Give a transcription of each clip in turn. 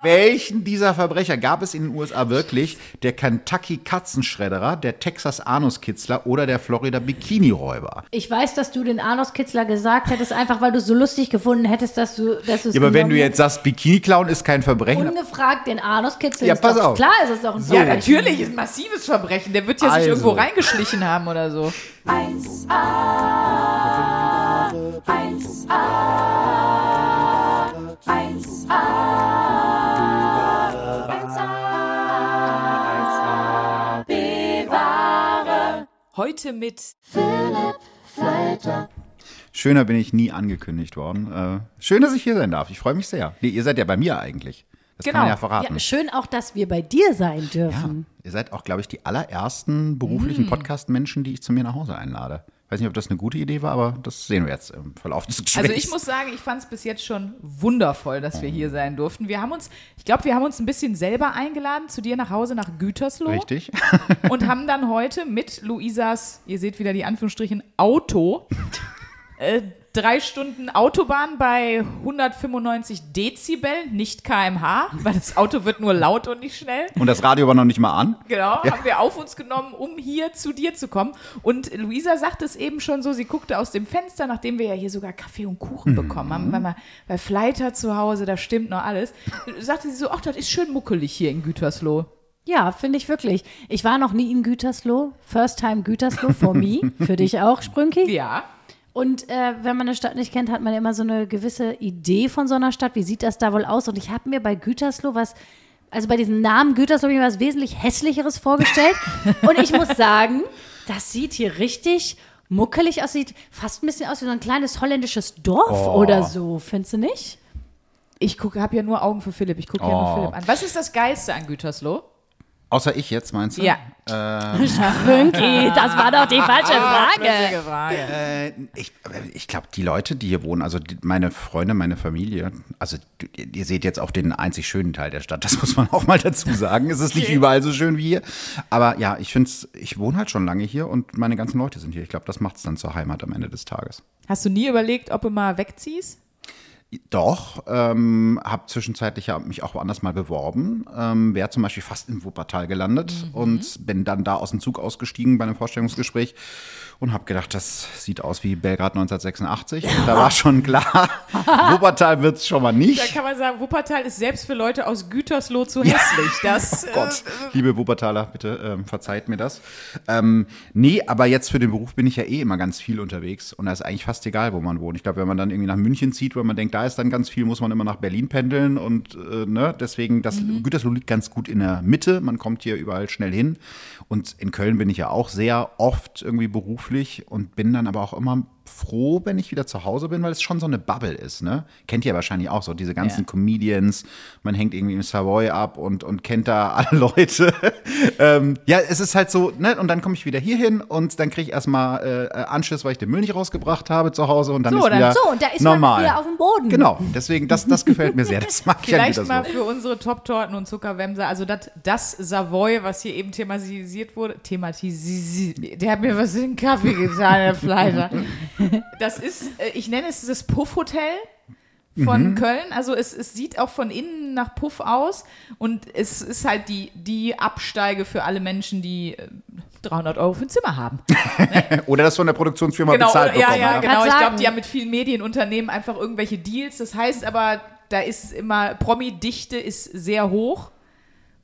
Welchen dieser Verbrecher gab es in den USA wirklich? Der Kentucky Katzenschredderer, der Texas Anuskitzler oder der Florida Bikini-Räuber? Ich weiß, dass du den Anuskitzler gesagt hättest, einfach weil du es so lustig gefunden hättest, dass du dass es Ja, aber wenn du jetzt sagst, Bikini-Clown ist kein. Verbrechen. Ungefragt den Anuskitzler Ja, ist pass doch, auf. Klar ist es doch ein Ja, Verbrechen. natürlich, ist ein massives Verbrechen. Der wird ja sich Also. irgendwo reingeschlichen haben oder so. Heute mit Schöner bin ich nie angekündigt worden. Äh, schön, dass ich hier sein darf. Ich freue mich sehr. Nee, ihr seid ja bei mir eigentlich. Das kann man Genau. ja verraten. Ja, schön auch, dass wir bei dir sein Ja, dürfen. ihr seid auch, glaube ich, die allerersten beruflichen Mm. Podcast-Menschen, die ich zu mir nach Hause einlade. Weiß nicht, ob das eine gute Idee war, aber das sehen wir jetzt im Verlauf des Gesprächs. Also ich muss sagen, ich fand es bis jetzt schon wundervoll, dass wir hier sein durften. Wir haben uns, ich glaube, wir haben uns ein bisschen selber eingeladen zu dir nach Hause nach Gütersloh Richtig. und haben dann heute mit Luisas, ihr seht wieder die Anführungsstrichen, Auto, äh, drei Stunden Autobahn bei 195 Dezibel, nicht kmh, weil das Auto wird nur laut und nicht schnell. Und das Radio war noch nicht mal an. Genau, haben wir auf uns genommen, um hier zu dir zu kommen. Und Luisa sagte es eben schon so, sie guckte aus dem Fenster, nachdem wir ja hier sogar Kaffee und Kuchen bekommen haben, weil wir bei Fleiter zu Hause, da stimmt noch alles, sagte sie so, ach, das ist schön muckelig hier in Gütersloh. Ja, finde ich wirklich. Ich war noch nie in Gütersloh. First time Gütersloh for me. Für dich auch, Sprünki. Ja. Und äh, wenn man eine Stadt nicht kennt, hat man immer so eine gewisse Idee von so einer Stadt. Wie sieht das da wohl aus? Und ich habe mir bei Gütersloh was, also bei diesem Namen Gütersloh, habe ich mir was wesentlich hässlicheres vorgestellt. Und ich muss sagen, das sieht hier richtig muckelig aus. Sieht fast ein bisschen aus wie so ein kleines holländisches Dorf oder so. Findest du nicht? Ich habe ja nur Augen für Philipp, ich gucke ja nur Oh. Philipp an. Was ist das Geilste an Gütersloh? Außer ich jetzt, meinst du? Ja. Sprünki, das war doch die falsche Frage. Frage. Äh, ich ich glaube, die Leute, die hier wohnen, also die, meine Freunde, meine Familie, also ihr seht jetzt auch den einzig schönen Teil der Stadt, das muss man auch mal dazu sagen. Es ist nicht überall so schön wie hier. Aber ja, ich finde es, ich wohne halt schon lange hier und meine ganzen Leute sind hier. Ich glaube, das macht es dann zur Heimat am Ende des Tages. Hast du nie überlegt, ob du mal wegziehst? Doch, ähm, habe zwischenzeitlich ja mich auch woanders mal beworben, ähm, wäre zum Beispiel fast in Wuppertal gelandet und bin dann da aus dem Zug ausgestiegen bei einem Vorstellungsgespräch und habe gedacht, das sieht aus wie Belgrad 1986. Und da war schon klar, Wuppertal wird's schon mal Da nicht. kann man sagen, Wuppertal ist selbst für Leute aus Gütersloh zu hässlich. Das, äh, Gott, liebe Wuppertaler, bitte ähm, verzeiht mir das. Ähm, nee, aber jetzt für den Beruf bin ich ja eh immer ganz viel unterwegs und da ist eigentlich fast egal, wo man wohnt. Ich glaube, wenn man dann irgendwie nach München zieht, weil man denkt, da ist dann ganz viel, muss man immer nach Berlin pendeln und äh, ne, deswegen, das Gütersloh liegt ganz gut in der Mitte. Man kommt hier überall schnell hin und in Köln bin ich ja auch sehr oft irgendwie beruflich und bin dann aber auch immer froh, wenn ich wieder zu Hause bin, weil es schon so eine Bubble ist, ne? Kennt ihr wahrscheinlich auch so, diese ganzen Ja. Comedians, man hängt irgendwie im Savoy ab und, und kennt da alle Leute. ähm, ja, es ist halt so, ne? Und dann komme ich wieder hier hin und dann kriege ich erstmal äh, Anschluss, weil ich den Müll nicht rausgebracht habe zu Hause und dann So, ist dann- wieder So, und da ist normal. man wieder auf dem Boden. Genau, deswegen, das, das gefällt mir sehr. Das mag ich ja Vielleicht wieder mal so. für unsere Top-Torten und Zuckerwämser, also das, das Savoy, was hier eben thematisiert wurde, thematisiert, der hat mir was in den Kaffee getan, der Fleischer. Das ist, äh, ich nenne es das Puff-Hotel von Köln. Also es, es sieht auch von innen nach Puff aus und es ist halt die, die Absteige für alle Menschen, die äh, 300 Euro für ein Zimmer haben. Oder das von der Produktionsfirma Genau, bezahlt ja, bekommen. ja, ja. genau. Ich glaube, die haben mit vielen Medienunternehmen einfach irgendwelche Deals. Das heißt aber, da ist immer, Promi-Dichte ist sehr hoch.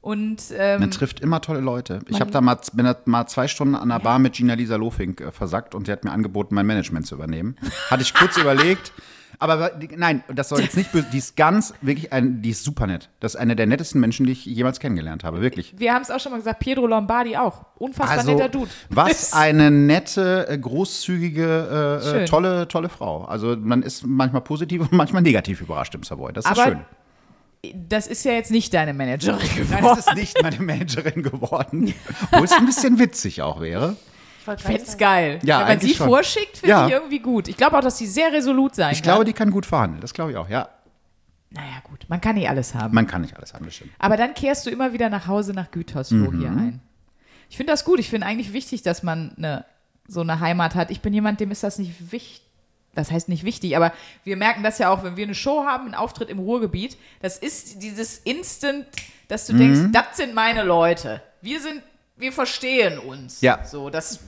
Und ähm, Man trifft immer tolle Leute. Ich habe da mal, bin da mal zwei Stunden an der Bar mit Gina Lisa Lofink äh, versackt und sie hat mir angeboten, mein Management zu übernehmen. Hatte ich kurz überlegt. Aber nein, das soll jetzt nicht böse. Die ist ganz, wirklich, ein, die ist super nett. Das ist eine der nettesten Menschen, die ich jemals kennengelernt habe, wirklich. wir haben es auch schon mal gesagt, Pedro Lombardi auch. Unfassbar Also, netter Dude. was eine nette, äh, großzügige, äh, äh, tolle, tolle Frau. Also man ist manchmal positiv und manchmal negativ überrascht im Savoy. Das ist Aber schön. Das ist ja jetzt nicht deine Managerin Nein, geworden. das ist nicht meine Managerin geworden. Wo es ein bisschen witzig auch wäre. Ich find's sagen. geil. Ja, Wenn man sie schon. vorschickt, finde Ja. ich irgendwie gut. Ich glaube auch, dass sie sehr resolut sein Ich kann. glaube, die kann gut verhandeln. Das glaube ich auch, ja. naja, gut. Man kann nicht alles haben. Man kann nicht alles haben, das stimmt. Aber dann kehrst du immer wieder nach Hause nach Gütersloh hier Mhm. ein. Ich finde das gut. Ich finde eigentlich wichtig, dass man eine, so eine Heimat hat. Ich bin jemand, dem ist das nicht wichtig. Das heißt nicht wichtig, aber wir merken das ja auch, wenn wir eine Show haben, einen Auftritt im Ruhrgebiet, das ist dieses Instant, dass du denkst, das sind meine Leute. Wir sind, wir verstehen uns. Ja. So, das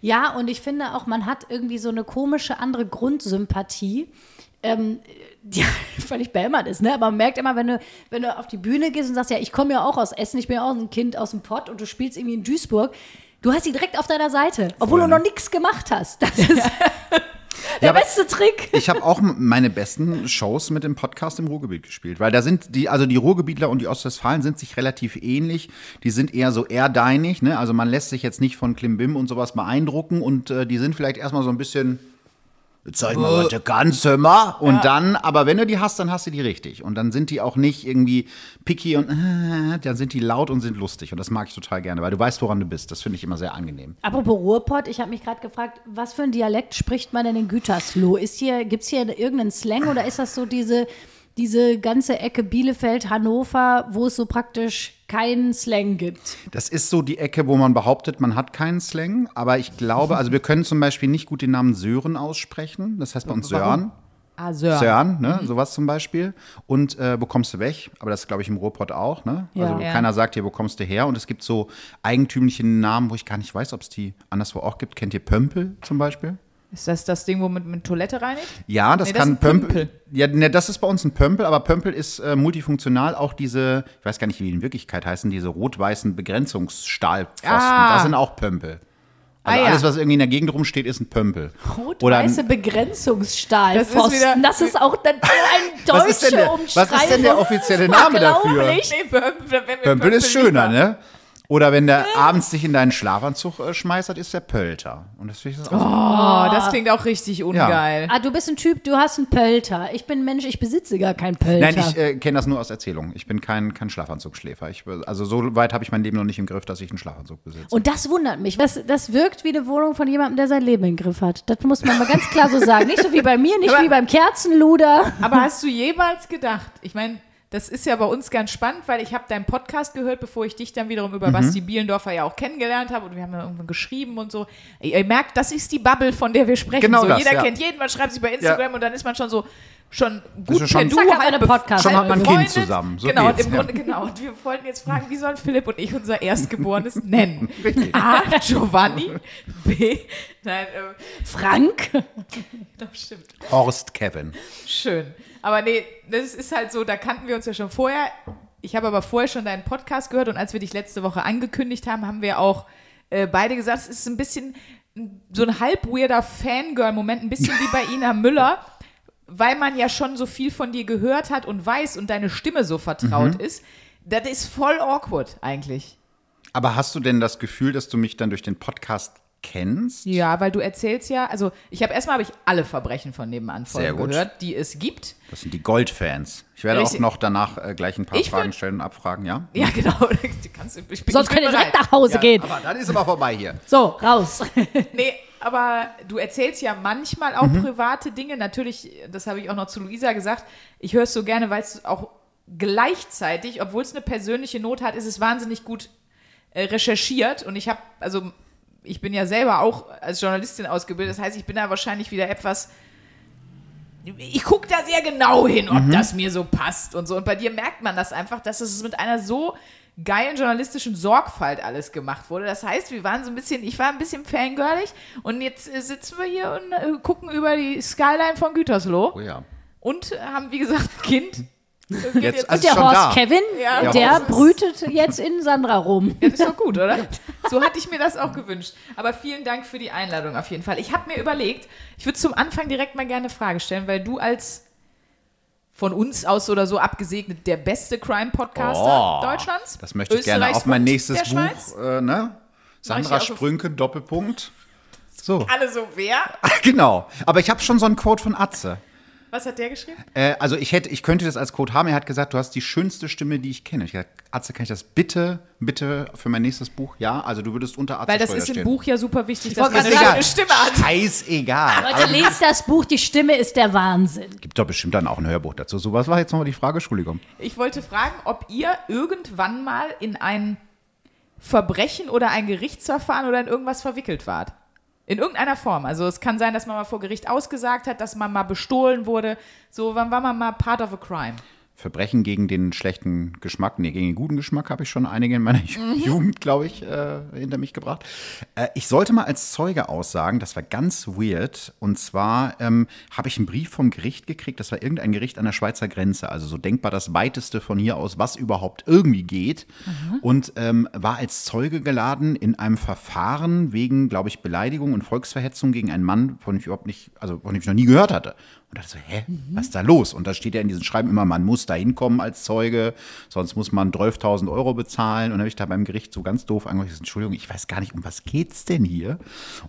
Ja, und ich finde auch, man hat irgendwie so eine komische andere Grundsympathie, ähm, die völlig behämmert ist, ne? Aber man merkt immer, wenn du, wenn du auf die Bühne gehst und sagst, ja, ich komme ja auch aus Essen, ich bin ja auch ein Kind aus dem Pott und du spielst irgendwie in Duisburg, du hast sie direkt auf deiner Seite, obwohl Voll, du noch nichts gemacht hast. Das ist der aber- beste Trick. Ich habe auch meine besten Shows mit dem Podcast im Ruhrgebiet gespielt, weil da sind die, also die Ruhrgebietler und die Ostwestfalen sind sich relativ ähnlich. Die sind eher so erdeinig, ne? Also man lässt sich jetzt nicht von Klimbim und sowas beeindrucken und äh, die sind vielleicht erstmal so ein bisschen. Jetzt zeig mal, was du kannst, hör mal. Und dann, aber wenn du die hast, dann hast du die richtig. Und dann sind die auch nicht irgendwie picky und äh, dann sind die laut und sind lustig. Und das mag ich total gerne, weil du weißt, woran du bist. Das finde ich immer sehr angenehm. Apropos Ruhrpott, ich habe mich gerade gefragt, was für ein Dialekt spricht man denn in Gütersloh? Ist hier, gibt es hier irgendeinen Slang oder ist das so diese, diese ganze Ecke Bielefeld, Hannover, wo es so praktisch keinen Slang gibt? Das ist so die Ecke, wo man behauptet, man hat keinen Slang. Aber ich glaube, also wir können zum Beispiel nicht gut den Namen Sören aussprechen. Das heißt bei uns Sören. Ah, Sören. Sören, ne? sowas zum Beispiel. Und äh, wo kommst du weg? Aber das glaube ich, im Ruhrpott auch. Ne? Ja. Also Ja. keiner sagt hier, wo kommst du her? Und es gibt so eigentümliche Namen, wo ich gar nicht weiß, ob es die anderswo auch gibt. Kennt ihr Pömpel zum Beispiel? Ist das das Ding, wo man mit Toilette reinigt? Ja, das Nee, das kann ist ein Pömpel. Ja, ne, das ist bei uns ein Pömpel, aber Pömpel ist äh, multifunktional. Auch diese, ich weiß gar nicht, wie die in Wirklichkeit heißen, diese rot-weißen Begrenzungsstahlpfosten. Ah. Das sind auch Pömpel. Also Ah, ja. alles, was irgendwie in der Gegend rumsteht, ist ein Pömpel. Rot-weiße ein- Begrenzungsstahlpfosten. Das ist wieder- Das ist auch dann eine Was ist, denn deutsche der, Umschreibung. was ist denn der offizielle Name dafür? Nee, Pömpel, wir Pömpel ist schöner, lieber. ne? Oder wenn der abends dich in deinen Schlafanzug äh, schmeißt, das ist der Pölter. Und das finde ich das auch. Oh, das klingt auch richtig ungeil. Ah, du bist ein Typ, du hast einen Pölter. Ich bin ein Mensch, ich besitze gar keinen Pölter. Nein, ich äh, kenne das nur aus Erzählungen. Ich bin kein, kein Schlafanzugschläfer. Ich, also so weit habe ich mein Leben noch nicht im Griff, dass ich einen Schlafanzug besitze. Und das wundert mich. Das, das wirkt wie eine Wohnung von jemandem, der sein Leben im Griff hat. Das muss man mal ganz klar so sagen. Nicht so wie bei mir, nicht Aber- wie beim Kerzenluder. Aber hast du jemals gedacht, ich meine, das ist ja bei uns ganz spannend, weil ich habe deinen Podcast gehört, bevor ich dich dann wiederum Mhm. über Basti Bielendorfer ja auch kennengelernt habe und wir haben ja irgendwann geschrieben und so. Ihr merkt, das ist die Bubble, von der wir sprechen. Genau so, das, jeder ja. kennt jeden, man schreibt sich bei Instagram und dann ist man schon so schon gut du schon- per Du, Zack, hat man halb einen bef- Podcast. Schon hat man ein Kind zusammen. So genau, geht's, und im ja. Grunde, genau. Und wir wollten jetzt fragen, wie sollen Philipp und ich unser Erstgeborenes nennen? A. Giovanni. B. Nein, äh, Frank? doch, stimmt. Horst Kevin. Schön. Aber nee, das ist halt so, da kannten wir uns ja schon vorher. Ich habe aber vorher schon deinen Podcast gehört und als wir dich letzte Woche angekündigt haben, haben wir auch äh, beide gesagt, es ist ein bisschen so ein halb weirder Fangirl-Moment, ein bisschen wie bei Ina Müller, weil man ja schon so viel von dir gehört hat und weiß und deine Stimme so vertraut ist. Das ist voll awkward eigentlich. Aber hast du denn das Gefühl, dass du mich dann durch den Podcast kennst? Ja, weil du erzählst ja, also ich habe erstmal habe ich alle Verbrechen von nebenan Sehr Folgen gut. gehört, die es gibt. Das sind die Goldfans. Ich werde Richtig. auch noch danach äh, gleich ein paar Ich Fragen würd- stellen und abfragen, ja? Ja, genau. Du kannst, ich bin, Sonst könnt ihr direkt nach Hause gehen. Aber dann ist aber vorbei hier. So, raus. Nee, aber du erzählst ja manchmal auch private Dinge. Natürlich, das habe ich auch noch zu Luisa gesagt, ich höre es so gerne, weil es auch gleichzeitig, obwohl es eine persönliche Not hat, ist es wahnsinnig gut äh, recherchiert. Und ich habe, also ich bin ja selber auch als Journalistin ausgebildet, das heißt, ich bin da wahrscheinlich wieder etwas. Ich gucke da sehr genau hin, ob das mir so passt und so. Und bei dir merkt man das einfach, dass es mit einer so geilen journalistischen Sorgfalt alles gemacht wurde. Das heißt, wir waren so ein bisschen, ich war ein bisschen fangirlig und jetzt äh, sitzen wir hier und äh, gucken über die Skyline von Gütersloh Oh ja. und haben, wie gesagt, ein Kind. Jetzt- also- Der schon Horst da. Kevin, Ja. der brütet jetzt in Sandra rum. Ja, das ist doch gut, oder? So hatte ich mir das auch gewünscht. Aber vielen Dank für die Einladung auf jeden Fall. Ich habe mir überlegt, ich würde zum Anfang direkt mal gerne eine Frage stellen, weil du als von uns aus oder so abgesegnet der beste Crime-Podcaster Deutschlands. Oh, Das möchte ich gerne auf mein und nächstes der. Buch, äh, ne? Sandra Sprünke, Doppelpunkt. So, Alle so, wer? genau. Aber ich habe schon so einen Quote von Atze. Was hat der geschrieben? Äh, also ich hätte, ich könnte das als Quote haben. Er hat gesagt, du hast die schönste Stimme, die ich kenne. Ich habe gesagt, Atze, kann ich das bitte, bitte für mein nächstes Buch? Ja, also du würdest unter Atze Weil das Schröder ist im stehen. Buch ja super wichtig, dass man gerade eine Stimme hat. Scheißegal. Leute, Aber lest das Buch, die Stimme ist der Wahnsinn. gibt doch bestimmt dann auch ein Hörbuch dazu. So, was war jetzt nochmal die Frage? Entschuldigung. Ich wollte fragen, ob ihr irgendwann mal in ein Verbrechen oder ein Gerichtsverfahren oder in irgendwas verwickelt wart. In irgendeiner Form. Also es kann sein, dass man mal vor Gericht ausgesagt hat, dass man mal bestohlen wurde. So, wann war man mal part of a crime? Verbrechen gegen den schlechten Geschmack, nee, gegen den guten Geschmack habe ich schon einige in meiner Mhm. Jugend, glaube ich, äh, hinter mich gebracht. Äh, ich sollte mal als Zeuge aussagen, das war ganz weird. Und zwar ähm, habe ich einen Brief vom Gericht gekriegt, das war irgendein Gericht an der Schweizer Grenze, also so denkbar das weiteste von hier aus, was überhaupt irgendwie geht. Und ähm, war als Zeuge geladen in einem Verfahren wegen, glaube ich, Beleidigung und Volksverhetzung gegen einen Mann, von dem ich überhaupt nicht, also von dem ich noch nie gehört hatte. Und dachte so, hä, was ist da los? Und da steht ja in diesen Schreiben immer, man muss da hinkommen als Zeuge, sonst muss man 12.000 Euro bezahlen. Und dann habe ich da beim Gericht so ganz doof angerufen, Entschuldigung, ich weiß gar nicht, um was geht's denn hier?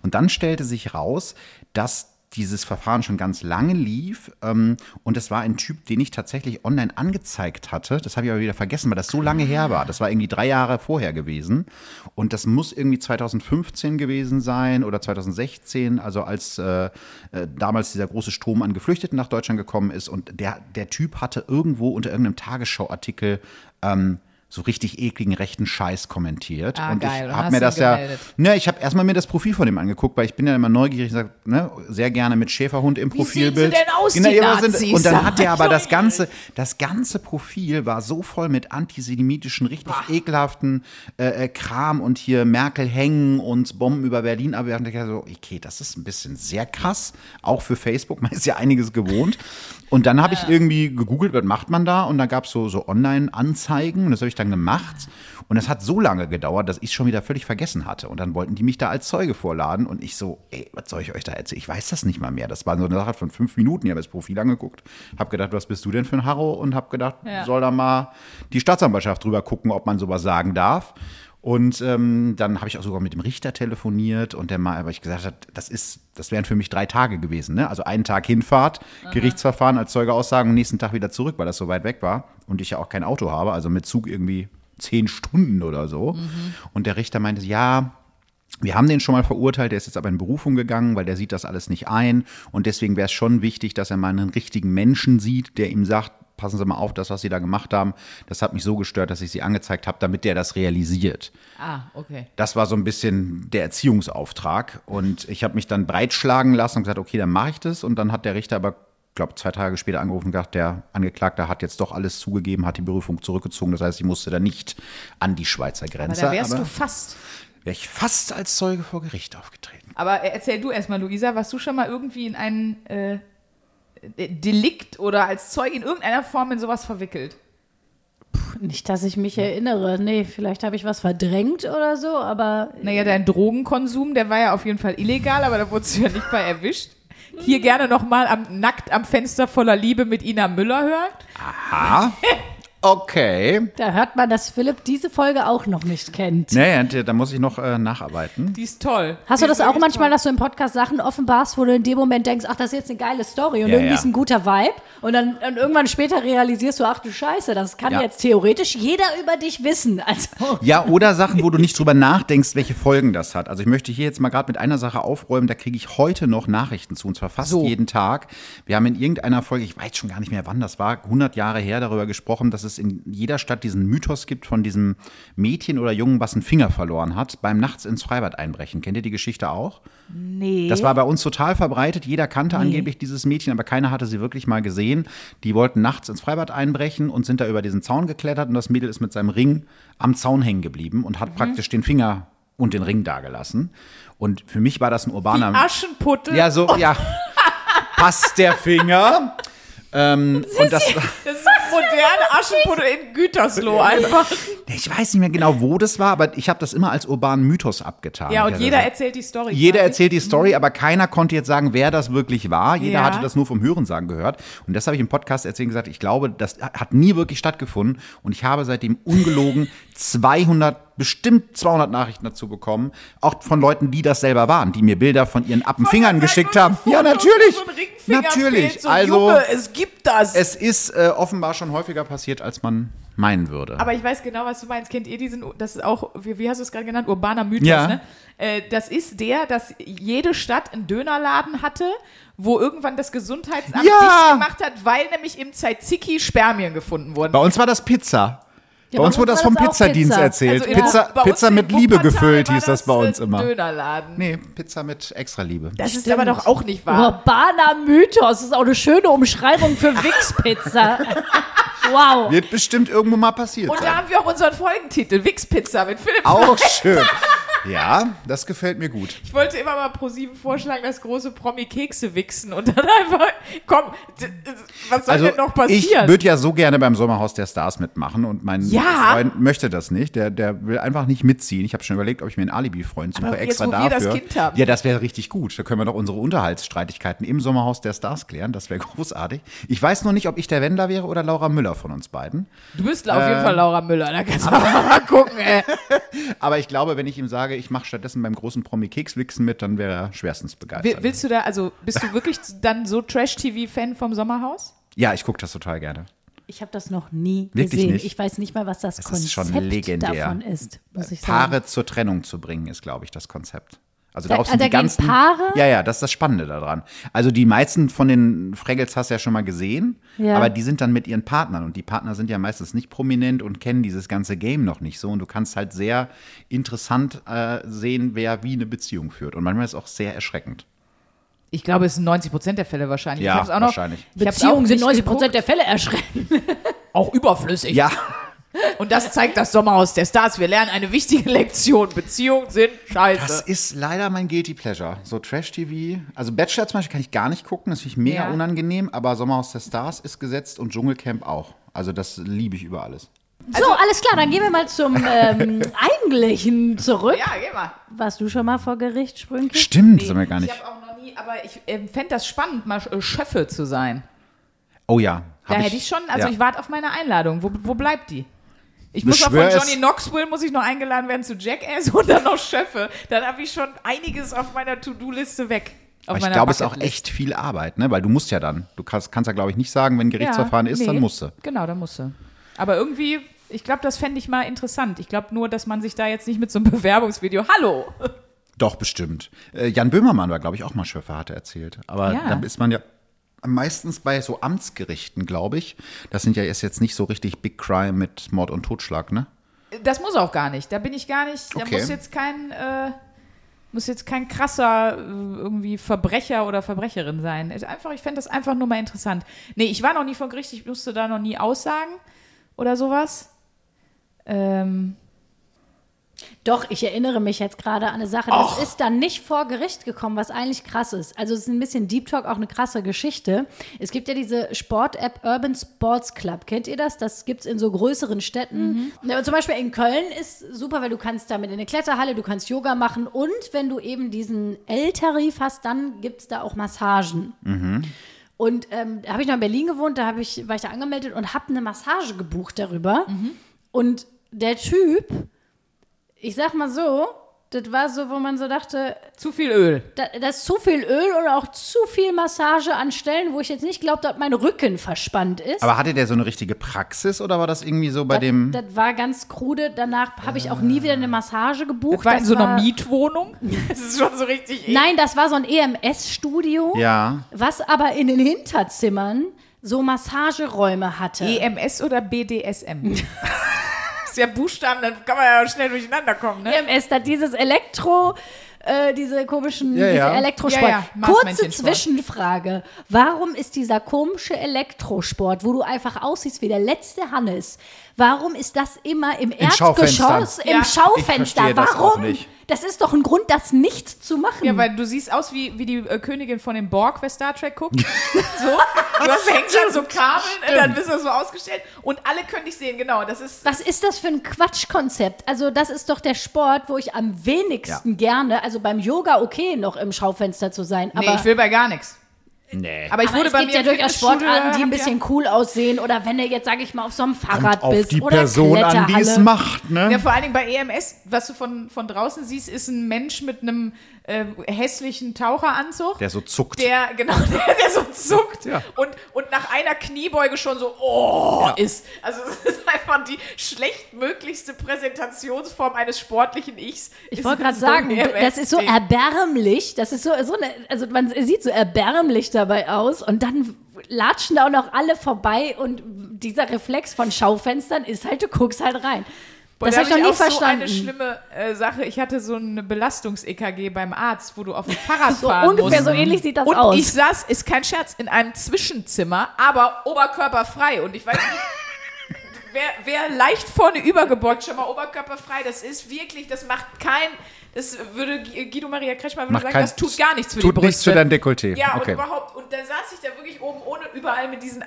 Und dann stellte sich raus, dass dieses Verfahren schon ganz lange lief ähm, und es war ein Typ, den ich tatsächlich online angezeigt hatte. Das habe ich aber wieder vergessen, weil das so lange her war. Das war irgendwie drei Jahre vorher gewesen und das muss irgendwie 2015 gewesen sein oder 2016, also als äh, äh, damals dieser große Strom an Geflüchteten nach Deutschland gekommen ist und der, der Typ hatte irgendwo unter irgendeinem Tagesschauartikel ähm, so richtig ekligen rechten Scheiß kommentiert. Ah, und geil. Und ich habe mir das ja, ne, ich habe erstmal mir das Profil von ihm angeguckt, weil ich bin ja immer neugierig, sag, ne, sehr gerne mit Schäferhund im sehen sie Profilbild. denn aus, die ja, was Nazis? und dann hat er aber das ganze, das ganze Profil war so voll mit antisemitischen, richtig ekelhaften äh, äh, Kram und hier Merkel hängen und Bomben über Berlin abwerfen. Ich so, okay, das ist ein bisschen sehr krass, auch für Facebook. Man ist ja einiges gewohnt. Und dann habe ich irgendwie gegoogelt, was macht man da? Und da gab es so, so Online-Anzeigen und das habe ich dann gemacht. Und es hat so lange gedauert, dass ich es schon wieder völlig vergessen hatte. Und dann wollten die mich da als Zeuge vorladen und ich so, ey, was soll ich euch da erzählen? Ich weiß das nicht mal mehr. Das war so eine Sache von fünf Minuten. Ich habe das Profil angeguckt, habe gedacht, was bist du denn für ein Harro? Und habe gedacht, Ja. soll da mal die Staatsanwaltschaft drüber gucken, ob man sowas sagen darf. Und ähm, dann habe ich auch sogar mit dem Richter telefoniert und der mal, weil ich gesagt habe, das ist, das wären für mich drei Tage gewesen. Ne? Also einen Tag Hinfahrt, Gerichtsverfahren als Zeugeaussagen und nächsten Tag wieder zurück, weil das so weit weg war und ich ja auch kein Auto habe, also mit Zug irgendwie zehn Stunden oder so. Und der Richter meinte, ja, wir haben den schon mal verurteilt, der ist jetzt aber in Berufung gegangen, weil der sieht das alles nicht ein. Und deswegen wäre es schon wichtig, dass er mal einen richtigen Menschen sieht, der ihm sagt, passen Sie mal auf, das, was Sie da gemacht haben, das hat mich so gestört, dass ich Sie angezeigt habe, damit der das realisiert. Ah, okay. Das war so ein bisschen der Erziehungsauftrag. Und ich habe mich dann breitschlagen lassen und gesagt, okay, dann mache ich das. Und dann hat der Richter aber, glaube zwei Tage später angerufen und gesagt, der Angeklagte hat jetzt doch alles zugegeben, hat die Berufung zurückgezogen. Das heißt, ich musste da nicht an die Schweizer Aber Grenze. da wärst aber du fast. wäre ich fast als Zeuge vor Gericht aufgetreten. Aber erzähl du erstmal, Luisa, warst du schon mal irgendwie in einen äh, Delikt oder als Zeuge in irgendeiner Form in sowas verwickelt? Nicht, dass ich mich erinnere. Nee, vielleicht habe ich was verdrängt oder so, aber Naja, dein Drogenkonsum, der war ja auf jeden Fall illegal, aber da wurdest du ja nicht bei erwischt. Hier gerne nochmal am, nackt am Fenster voller Liebe mit Ina Müller hören. Ah, okay. da hört man, dass Philipp diese Folge auch noch nicht kennt. Naja, da muss ich noch äh, nacharbeiten. Die ist toll. Hast Die du das auch manchmal, toll. dass du im Podcast Sachen offenbarst, wo du in dem Moment denkst, ach, das ist jetzt eine geile Story und Ja, irgendwie ja. ist ein guter Vibe und dann und irgendwann später realisierst du, ach du Scheiße, das kann Ja. jetzt theoretisch jeder über dich wissen. Also Ja, oder Sachen, wo du nicht drüber nachdenkst, welche Folgen das hat. Also ich möchte hier jetzt mal gerade mit einer Sache aufräumen, da kriege ich heute noch Nachrichten zu, und zwar fast So. jeden Tag. Wir haben in irgendeiner Folge, ich weiß schon gar nicht mehr wann das war, 100 Jahre her darüber gesprochen, dass es in jeder Stadt diesen Mythos gibt von diesem Mädchen oder Jungen, was einen Finger verloren hat, beim Nachts ins Freibad einbrechen. Kennt ihr die Geschichte auch? Nee. Das war bei uns total verbreitet. Jeder kannte angeblich dieses Mädchen, aber keiner hatte sie wirklich mal gesehen. Die wollten nachts ins Freibad einbrechen und sind da über diesen Zaun geklettert und das Mädel ist mit seinem Ring am Zaun hängen geblieben und Mhm. hat praktisch den Finger und den Ring dagelassen. Und für mich war das ein Die urbaner. Aschenputte. Ja, so, ja. Passt der Finger. Ähm, und das, Das ist moderne Aschenputte in Gütersloh einfach. ich weiß nicht mehr genau, wo das war, aber ich habe das immer als urbanen Mythos abgetan. Ja, und Also, jeder erzählt die Story. Jeder erzählt die Story, aber keiner konnte jetzt sagen, wer das wirklich war. Jeder Ja. hatte das nur vom Hörensagen gehört. Und das habe ich im Podcast erzählt und gesagt, ich glaube, das hat nie wirklich stattgefunden. Und ich habe seitdem ungelogen 200, bestimmt 200 Nachrichten dazu bekommen. Auch von Leuten, die das selber waren, die mir Bilder von ihren Appenfingern geschickt haben. Ja, natürlich. So Natürlich. Fehlt, so, Also, Junge, es gibt das. es ist äh, offenbar schon häufiger passiert, als man meinen würde. Aber ich weiß genau, was du meinst. Kennt ihr diesen, das ist auch, wie, wie hast du es gerade genannt, urbaner Mythos, Ja. ne? Äh, das ist der, dass jede Stadt einen Dönerladen hatte, wo irgendwann das Gesundheitsamt Ja. dicht gemacht hat, weil nämlich im Tzatziki Spermien gefunden wurden. Bei uns war das Pizza. Bei uns wurde das vom Pizzadienst Pizza. erzählt. Also Pizza, uns Pizza mit Liebe Wuppertal gefüllt hieß das bei uns immer. Dönerladen. Nee, Pizza mit extra Liebe. Das ist Stimmt. aber doch auch nicht wahr. Urbaner Mythos. Das ist auch eine schöne Umschreibung für Wix-Pizza. wow. Wird bestimmt irgendwo mal passiert Und da haben wir auch unseren Folgentitel, Wix-Pizza mit Philipp. Auch schön. Ja, das gefällt mir gut. Ich wollte immer mal pro sieben vorschlagen, das große Promi-Kekse wichsen und dann einfach, komm, was soll Also denn noch ich passieren? würde ja so gerne beim Sommerhaus der Stars mitmachen und mein Ja? Freund möchte das nicht. Der, der will einfach nicht mitziehen. Ich habe schon überlegt, ob ich mir einen Alibi-Freund suche, Aber jetzt, extra wo wir das dafür. Kind haben. Ja, das wäre richtig gut. Da können wir doch unsere Unterhaltsstreitigkeiten im Sommerhaus der Stars klären. Das wäre großartig. Ich weiß nur nicht, ob ich der Wendler wäre oder Laura Müller von uns beiden. du bist auf äh, jeden Fall Laura Müller, da kannst du mal gucken, ey. Aber ich glaube, wenn ich ihm sage, ich mache stattdessen beim großen Promi-Keks-Wichsen mit, dann wäre er schwerstens begeistert. Will- Willst du da, also bist du wirklich dann so Trash-TV-Fan vom Sommerhaus? ja, ich gucke das total gerne. Ich habe das noch nie Wirklich gesehen. nicht? Ich weiß nicht mal, was das, Das Konzept ist schon legendär. davon ist, muss ich sagen. Paare zur Trennung zu bringen, ist, glaube ich, das Konzept. Also Da- darauf ah, sind da die gehen ganzen Paare? Ja, ja, das ist das Spannende daran. Also die meisten von den Fraggles hast du ja schon mal gesehen, Ja. aber die sind dann mit ihren Partnern und die Partner sind ja meistens nicht prominent und kennen dieses ganze Game noch nicht so und du kannst halt sehr interessant äh, sehen, wer wie eine Beziehung führt und manchmal ist es auch sehr erschreckend. Ich glaube, es sind 90 Prozent der Fälle wahrscheinlich. Ja, noch, wahrscheinlich. Ich hab's Beziehungen auch sind nicht 90 geguckt. Prozent der Fälle erschreckend. auch überflüssig. Ja, Und das zeigt das Sommerhaus der Stars. Wir lernen eine wichtige Lektion. Beziehungen sind scheiße. das ist leider mein Guilty Pleasure. So Trash-TV. Also Bachelor zum Beispiel kann ich gar nicht gucken, das finde ich mega Ja. unangenehm, aber Sommerhaus der Stars ist gesetzt und Dschungelcamp auch. Also das liebe ich über alles. so, alles klar, dann gehen wir mal zum ähm, Eigentlichen zurück. ja, geh mal. Warst du schon mal vor Gericht, Sprünke? Stimmt, sind wir gar Ich nicht. habe auch noch nie, aber ich ähm, fände das spannend, mal äh, Schöffe zu sein. Oh ja. Da hab hätte ich schon, also ja. ich warte auf meine Einladung. Wo, wo bleibt die? Ich muss noch von Johnny Knoxville, muss ich noch eingeladen werden zu Jackass und dann noch Schöffe. Dann habe ich schon einiges auf meiner To-Do-Liste weg. Aber ich glaube, es ist auch echt viel Arbeit, ne? Weil du musst ja dann. Du kannst, kannst ja, glaube ich, nicht sagen, wenn Gerichtsverfahren ist, dann nee. musst du. Genau, dann musst du. Aber irgendwie, ich glaube, das fände ich mal interessant. Ich glaube nur, dass man sich da jetzt nicht mit so einem Bewerbungsvideo, hallo, Doch, bestimmt. Äh, Jan Böhmermann war, glaube ich, auch mal Schöffer, hat er erzählt. Aber Ja. dann ist man ja meistens bei so Amtsgerichten, glaube ich. Das sind ja erst jetzt nicht so richtig Big Crime mit Mord und Totschlag, ne? Das muss auch gar nicht. Da bin ich gar nicht. Da Okay. muss jetzt kein, äh, muss jetzt kein krasser äh, irgendwie Verbrecher oder Verbrecherin sein. Ist Einfach, ich fände das einfach nur mal interessant. Nee, ich war noch nie vor Gericht, ich musste da noch nie aussagen oder sowas. Ähm, Doch, ich erinnere mich jetzt gerade an eine Sache. Das ist dann nicht vor Gericht gekommen, was eigentlich krass ist. Also es ist ein bisschen Deep Talk, auch eine krasse Geschichte. Es gibt ja diese Sport-App Urban Sports Club. Kennt ihr das? Das gibt es in so größeren Städten. Ja, zum Beispiel in Köln ist super, weil du kannst damit in eine Kletterhalle, du kannst Yoga machen und wenn du eben diesen L-Tarif hast, dann gibt es da auch Massagen. Und ähm, da habe ich noch in Berlin gewohnt, da ich, war ich da angemeldet und habe eine Massage gebucht darüber. Und der Typ, ich sag mal so, das war so, wo man so dachte, zu viel Öl. da, das ist zu viel Öl und auch zu viel Massage an Stellen, wo ich jetzt nicht glaube, dass mein Rücken verspannt ist. Aber hatte der so eine richtige Praxis oder war das irgendwie so bei das, dem. das war ganz krude. Danach habe ich auch nie wieder eine Massage gebucht. Das war in so einer war- Mietwohnung. Das ist schon so richtig. Nein, das war so ein EMS-Studio, ja. was aber in den Hinterzimmern so Massageräume hatte. EMS oder BDSM? das ist ja Buchstaben, dann kann man ja schnell durcheinander kommen, ne? EMS, da dieses Elektro, äh, diese komischen, Ja, diese ja. Elektrosport. Ja, ja, Kurze. Zwischenfrage. Warum ist dieser komische Elektrosport, wo du einfach aussiehst wie der letzte Hannes, warum ist das immer im. Erdgeschoss, im Ja. Ich Schaufenster? verstehe das auch Warum? nicht. Das ist doch ein Grund, das nicht zu machen. Ja, weil du siehst aus wie, wie die äh, Königin von dem Borg, wer Star Trek guckt. so. Du hast hängt dann so Kabel, äh, dann bist du so ausgestellt und alle können dich sehen, genau. Das ist. Was ist das für ein Quatschkonzept? Also, das ist doch der Sport, wo ich am wenigsten gerne, also beim Yoga okay, noch im Schaufenster zu sein. Aber nee, ich will bei gar nichts. Nee. Aber ich Aber wurde es bei gibt mir ja durchaus Sportarten, die ein bisschen cool aussehen. Oder wenn du jetzt, sag ich mal, auf so einem Fahrrad auf bist. die oder Person an, die es macht, ne? Ja, ja, vor allen Dingen bei EMS, was du von, von draußen siehst, ist ein Mensch mit einem äh, hässlichen Taucheranzug. Der so zuckt. Der, genau, der, der so zuckt Ja. und, und nach einer Kniebeuge schon so, oh, ist. Also, es ist einfach die schlechtmöglichste Präsentationsform eines sportlichen Ichs. Ich wollte gerade so sagen, das ist so EMS-Ding. erbärmlich. Das ist so, so eine, also man sieht so erbärmlich dabei aus und dann latschen da auch noch alle vorbei und dieser Reflex von Schaufenstern ist halt, du guckst halt rein. Boah, das da habe ich noch nie auch verstanden. So eine schlimme äh, Sache. Ich hatte so eine Belastungs-EKG beim Arzt, wo du auf dem Fahrrad so fahren ungefähr musst. so ähnlich sieht das und aus. ich saß, ist kein Scherz, in einem Zwischenzimmer, aber oberkörperfrei. Und ich weiß nicht, wer, wer leicht vorne übergebeugt, schon mal oberkörperfrei, das ist wirklich, das macht kein, das würde Guido Maria Kretschmer würde Macht sagen, kein- das tut gar nichts für Tut die Brüste. nichts für dein Dekolleté. Ja, okay. und überhaupt, und da saß ich da wirklich oben ohne überall mit diesen, äh,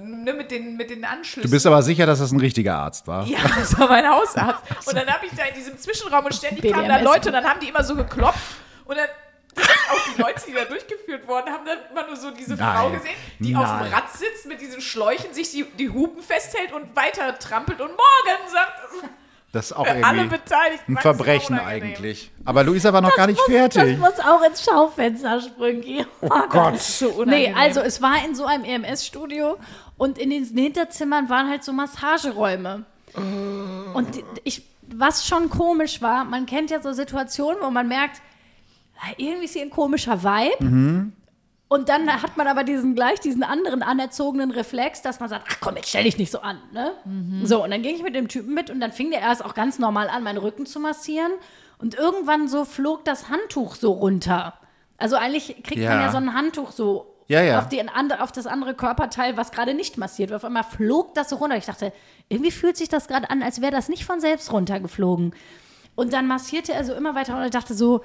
ne, mit den, mit den Anschlüssen. Du bist aber sicher, dass das ein richtiger Arzt war? Ja, das war mein Hausarzt. Und dann habe ich da in diesem Zwischenraum und ständig kamen da BDMS. Leute und dann haben die immer so geklopft und dann auch die Leute, die da durchgeführt wurden, haben dann immer nur so diese Nein. Frau gesehen, die auf Nein. dem Rad sitzt mit diesen Schläuchen, sich die, die Hupen festhält und weiter trampelt und morgen sagt Das ist auch irgendwie Beteiligten ein Verbrechen eigentlich. Aber Luisa war noch gar nicht Das fertig. muss auch ins Schaufenster springen. Oh Gott. So Nee, also es war in so einem EMS-Studio und in diesen Hinterzimmern waren halt so Massageräume. Und ich, was schon komisch war, man kennt ja so Situationen, wo man merkt, irgendwie ist hier ein komischer Vibe. Und dann hat man aber diesen gleich diesen anderen anerzogenen Reflex, dass man sagt, ach komm, jetzt stell dich nicht so an. Ne? So, und dann ging ich mit dem Typen mit und dann fing der erst auch ganz normal an, meinen Rücken zu massieren. Und irgendwann so flog das Handtuch so runter. Also eigentlich kriegt man Ja. ja so ein Handtuch so Ja, ja. Auf, die, auf das andere Körperteil, was gerade nicht massiert wird. Auf einmal flog das so runter. Ich dachte, irgendwie fühlt sich das gerade an, als wäre das nicht von selbst runtergeflogen. Und dann massierte er so immer weiter und ich dachte so,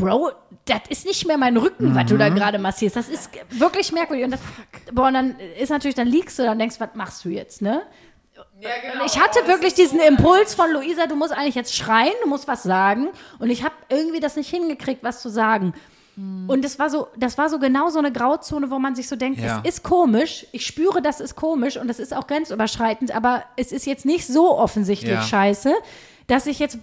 Bro, das ist nicht mehr mein Rücken, was du Mhm. da gerade massierst. Das ist wirklich merkwürdig. Und, das, boah, und dann ist natürlich, dann liegst du da und denkst, was machst du jetzt, ne? Ja, genau. Ich hatte wirklich diesen Impuls von Luisa, du musst eigentlich jetzt schreien, du musst was sagen. Und ich habe irgendwie das nicht hingekriegt, was zu sagen. Und das war so, das war so genau so eine Grauzone, wo man sich so denkt, Ja. es ist komisch, ich spüre, das ist komisch und das ist auch grenzüberschreitend, aber es ist jetzt nicht so offensichtlich Ja. scheiße, dass ich jetzt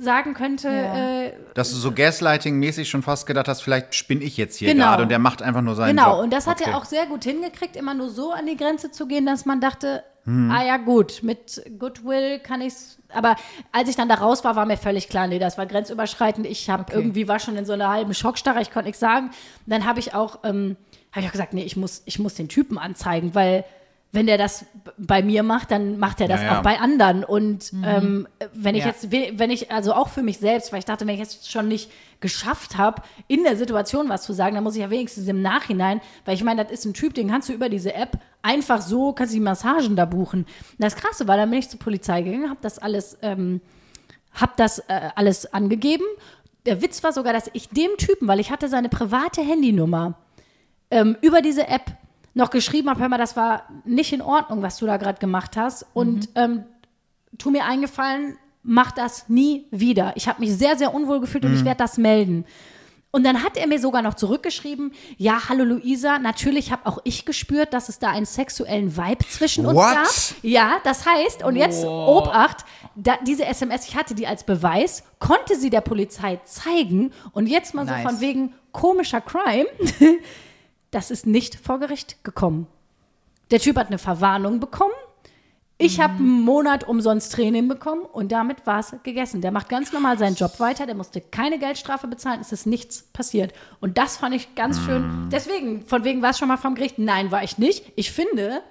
sagen könnte, Ja. äh, Dass du so Gaslighting-mäßig schon fast gedacht hast, vielleicht spinne ich jetzt hier Genau. gerade und der macht einfach nur seinen Job. Genau, und das hat Okay. er auch sehr gut hingekriegt, immer nur so an die Grenze zu gehen, dass man dachte, Hm. ah ja gut, mit Goodwill kann ich's. Aber als ich dann da raus war, war mir völlig klar, nee, das war grenzüberschreitend. Ich habe irgendwie war schon in so einer halben Schockstarre, ich konnte nichts sagen. Dann habe ich auch, ähm, habe ich auch gesagt, nee, ich muss, ich muss den Typen anzeigen, weil wenn der das bei mir macht, dann macht er das Ja, ja. auch bei anderen. Und ähm, wenn ich Ja. jetzt, will- wenn ich, also auch für mich selbst, weil ich dachte, wenn ich jetzt schon nicht geschafft habe, in der Situation was zu sagen, dann muss ich ja wenigstens im Nachhinein, weil ich meine, das ist ein Typ, den kannst du über diese App einfach so, kannst du die Massagen da buchen. Und das Krasse war, dann bin ich zur Polizei gegangen, habe das alles, ähm, habe das äh, alles angegeben. Der Witz war sogar, dass ich dem Typen, weil ich hatte seine private Handynummer, ähm, über diese App noch geschrieben habe, hör mal, das war nicht in Ordnung, was du da gerade gemacht hast. Und ähm, tu mir eingefallen, mach das nie wieder. Ich habe mich sehr, sehr unwohl gefühlt und ich werde das melden. Und dann hat er mir sogar noch zurückgeschrieben, ja, hallo Luisa, natürlich habe auch ich gespürt, dass es da einen sexuellen Vibe zwischen uns What? gab. Ja, das heißt, und jetzt Obacht, da, diese SMS, ich hatte die als Beweis, konnte sie der Polizei zeigen und jetzt mal Nice. so von wegen komischer Crime, das ist nicht vor Gericht gekommen. Der Typ hat eine Verwarnung bekommen. Ich habe einen Monat umsonst Training bekommen und damit war es gegessen. Der macht ganz normal seinen Job weiter, der musste keine Geldstrafe bezahlen, es ist nichts passiert. Und das fand ich ganz schön. Deswegen, von wegen war es schon mal vom Gericht. Nein, war ich nicht. Ich finde,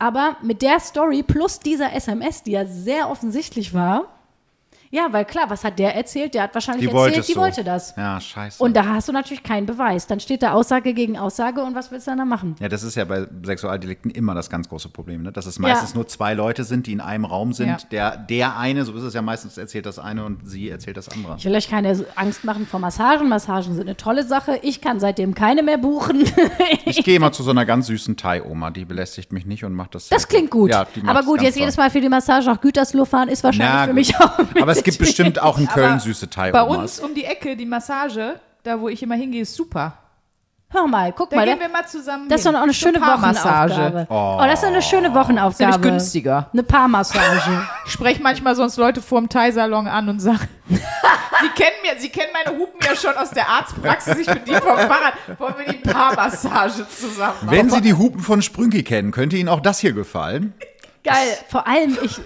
aber mit der Story plus dieser SMS, die ja sehr offensichtlich war, ja, weil klar, was hat der erzählt? Der hat wahrscheinlich Die erzählt, die so. wollte das. Ja, scheiße. Und da hast du natürlich keinen Beweis. Dann steht da Aussage gegen Aussage und was willst du dann da machen? ja, das ist ja bei Sexualdelikten immer das ganz große Problem, ne? dass es meistens Ja. nur zwei Leute sind, die in einem Raum sind. Ja. Der, der eine, so ist es ja meistens, erzählt das eine und sie erzählt das andere. Ich will euch keine Angst machen vor Massagen. Massagen sind eine tolle Sache. Ich kann seitdem keine mehr buchen. Ich gehe immer zu so einer ganz süßen Thai-Oma, die belästigt mich nicht und macht das. Das klingt gut. Ja, die macht's aber gut, jetzt toll. jedes Mal für die Massage nach Gütersloh fahren ist wahrscheinlich Na, für gut. mich auch. Aber es gibt bestimmt auch in Köln süße Bei Thai-Omas. uns um die Ecke, die Massage, da wo ich immer hingehe, ist super. Hör mal, guck Da mal. gehen da- wir mal zusammen Das ist doch noch eine schöne. Wochenaufgabe. Oh. das ist doch eine schöne Wochenaufgabe. Nämlich günstiger. Eine Paarmassage. Ich spreche manchmal sonst Leute vorm Thai-Salon an und sage, sie kennen mir, sie kennen meine Hupen ja schon aus der Arztpraxis, ich bin die vom Fahrrad. Wollen wir die Paarmassage zusammen machen? Wenn Sie die Hupen von Sprünki kennen, könnte Ihnen auch das hier gefallen. Geil. Vor allem, ich,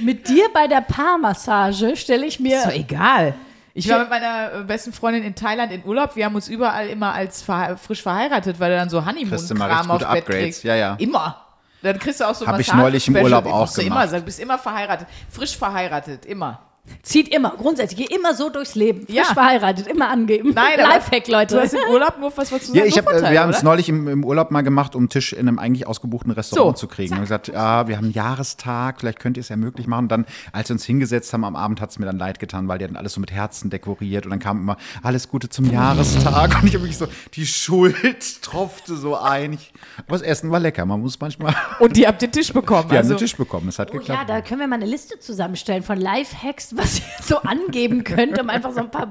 mit dir bei der Paarmassage stelle ich mir. Ist doch egal. Ich war mit meiner äh, besten Freundin in Thailand in Urlaub. Wir haben uns überall immer als verhe frisch verheiratet, weil du dann so Honeymoon-Kram auf Bett Upgrades. kriegst. Ja, ja. Immer. Dann kriegst du auch so Hab ich neulich im. Urlaub auch immer gemacht. sagen. Du bist immer verheiratet. Frisch verheiratet, immer. Zieht immer, grundsätzlich, geh immer so durchs Leben. Frisch Ja. verheiratet, immer angeben. Nein, Lifehack, Du Leute. hast im Urlaub nur was, was du Ja, sagst, ich hab, äh, wir haben es neulich im, im Urlaub mal gemacht, um einen Tisch in einem eigentlich ausgebuchten Restaurant So, zu kriegen. Und gesagt, ja, wir haben einen Jahrestag, vielleicht könnt ihr es ja möglich machen. Und dann, als wir uns hingesetzt haben am Abend, hat es mir dann leid getan, weil die hatten alles so mit Herzen dekoriert und dann kam immer alles Gute zum Jahrestag. Und ich habe wirklich so, die Schuld tropfte so ein. Ich, aber das Essen war lecker. Man muss manchmal, Und die habt den Tisch bekommen. wir haben also, den Tisch bekommen. Es hat Oh ja, geklappt. da können wir mal eine Liste zusammenstellen von Lifehacks, was ihr so angeben könnt, um einfach so ein paar.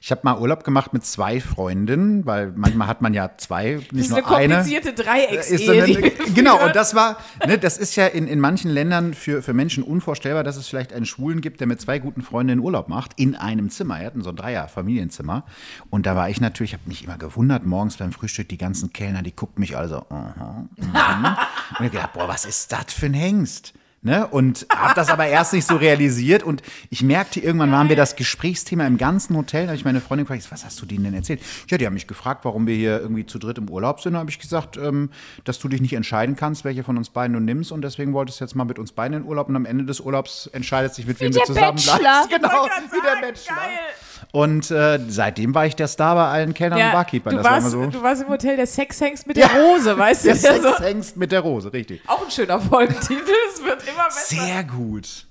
Ich habe mal Urlaub gemacht mit zwei Freundinnen, weil manchmal hat man ja zwei, das nicht ist eine nur eine. komplizierte Dreiecksehe. Ist so eine, die wir genau, und das war, ne, das ist ja in, in manchen Ländern für, für Menschen unvorstellbar, dass es vielleicht einen Schwulen gibt, der mit zwei guten Freundinnen Urlaub macht, in einem Zimmer. Er hatten so ein Dreier-Familienzimmer. Und da war ich natürlich, habe mich immer gewundert, morgens beim Frühstück, die ganzen Kellner, die guckten mich alle so, aha, mhm. Und ich gedacht, boah, was ist das für ein Hengst? Ne? Und habe das aber erst nicht so realisiert. Und ich merkte, irgendwann waren wir das Gesprächsthema im ganzen Hotel. Da habe ich meine Freundin gefragt, was hast du denen denn erzählt? Ja, die haben mich gefragt, warum wir hier irgendwie zu dritt im Urlaub sind. Da habe ich gesagt, ähm, dass du dich nicht entscheiden kannst, welche von uns beiden du nimmst. Und deswegen wolltest du jetzt mal mit uns beiden in Urlaub. Und am Ende des Urlaubs entscheidet sich, mit wem du der zusammen bleibst. Ich Genau, wie der Bachelor. Geil. Und äh, seitdem war ich der Star bei allen Kellnern und Barkeepern. du, Das war warst, immer so. du warst im Hotel der Sexhengst mit der Rose, weißt du? Der Der so, Sexhengst mit der Rose, richtig. auch ein schöner Folgentitel. Es wird immer besser. Sehr gut.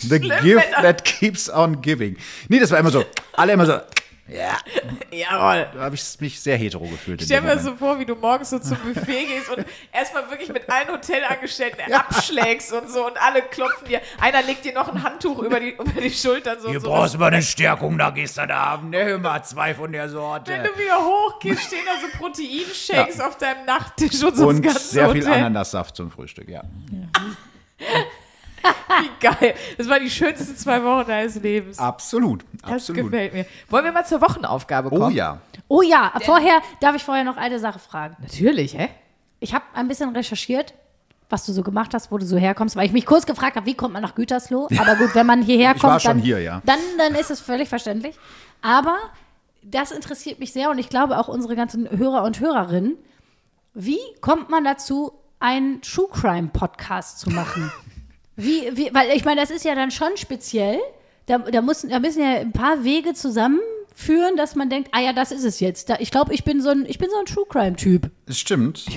The schlimm, gift that keeps on giving. Nee, das war immer so. Alle immer so. Ja, Jawohl. da habe ich mich sehr hetero gefühlt. Stell mir so vor, wie du morgens so zum Buffet gehst und erstmal wirklich mit allen Hotelangestellten abschlägst und so und alle klopfen dir. Einer legt dir noch ein Handtuch über die, über die Schultern so. Hier so. brauchst du mal eine Stärkung, da da haben. Ne, mal zwei von der Sorte. Wenn du wieder hochgehst, stehen da so Proteinshakes auf deinem Nachttisch und so das Und ganze sehr viel Hotel. Ananassaft zum Frühstück, ja. Wie geil. Das waren die schönsten zwei Wochen deines Lebens. Absolut, Das absolut. gefällt mir. Wollen wir mal zur Wochenaufgabe kommen? Oh ja. Oh ja, vorher darf ich vorher noch eine Sache fragen. Natürlich, hä? Ich habe ein bisschen recherchiert, was du so gemacht hast, wo du so herkommst, weil ich mich kurz gefragt habe, wie kommt man nach Gütersloh? Aber gut, wenn man hierher Ich kommt, war schon dann, hier, ja. dann, dann ist es völlig verständlich. Aber das interessiert mich sehr und ich glaube auch unsere ganzen Hörer und Hörerinnen. Wie kommt man dazu, einen True Crime Podcast zu machen? Wie, wie, weil ich meine, das ist ja dann schon speziell. Da, da, müssen, da müssen ja ein paar Wege zusammenführen, dass man denkt, ah ja, das ist es jetzt. Da, ich glaube, ich bin so ein, ich bin so ein True Crime Typ. Das stimmt.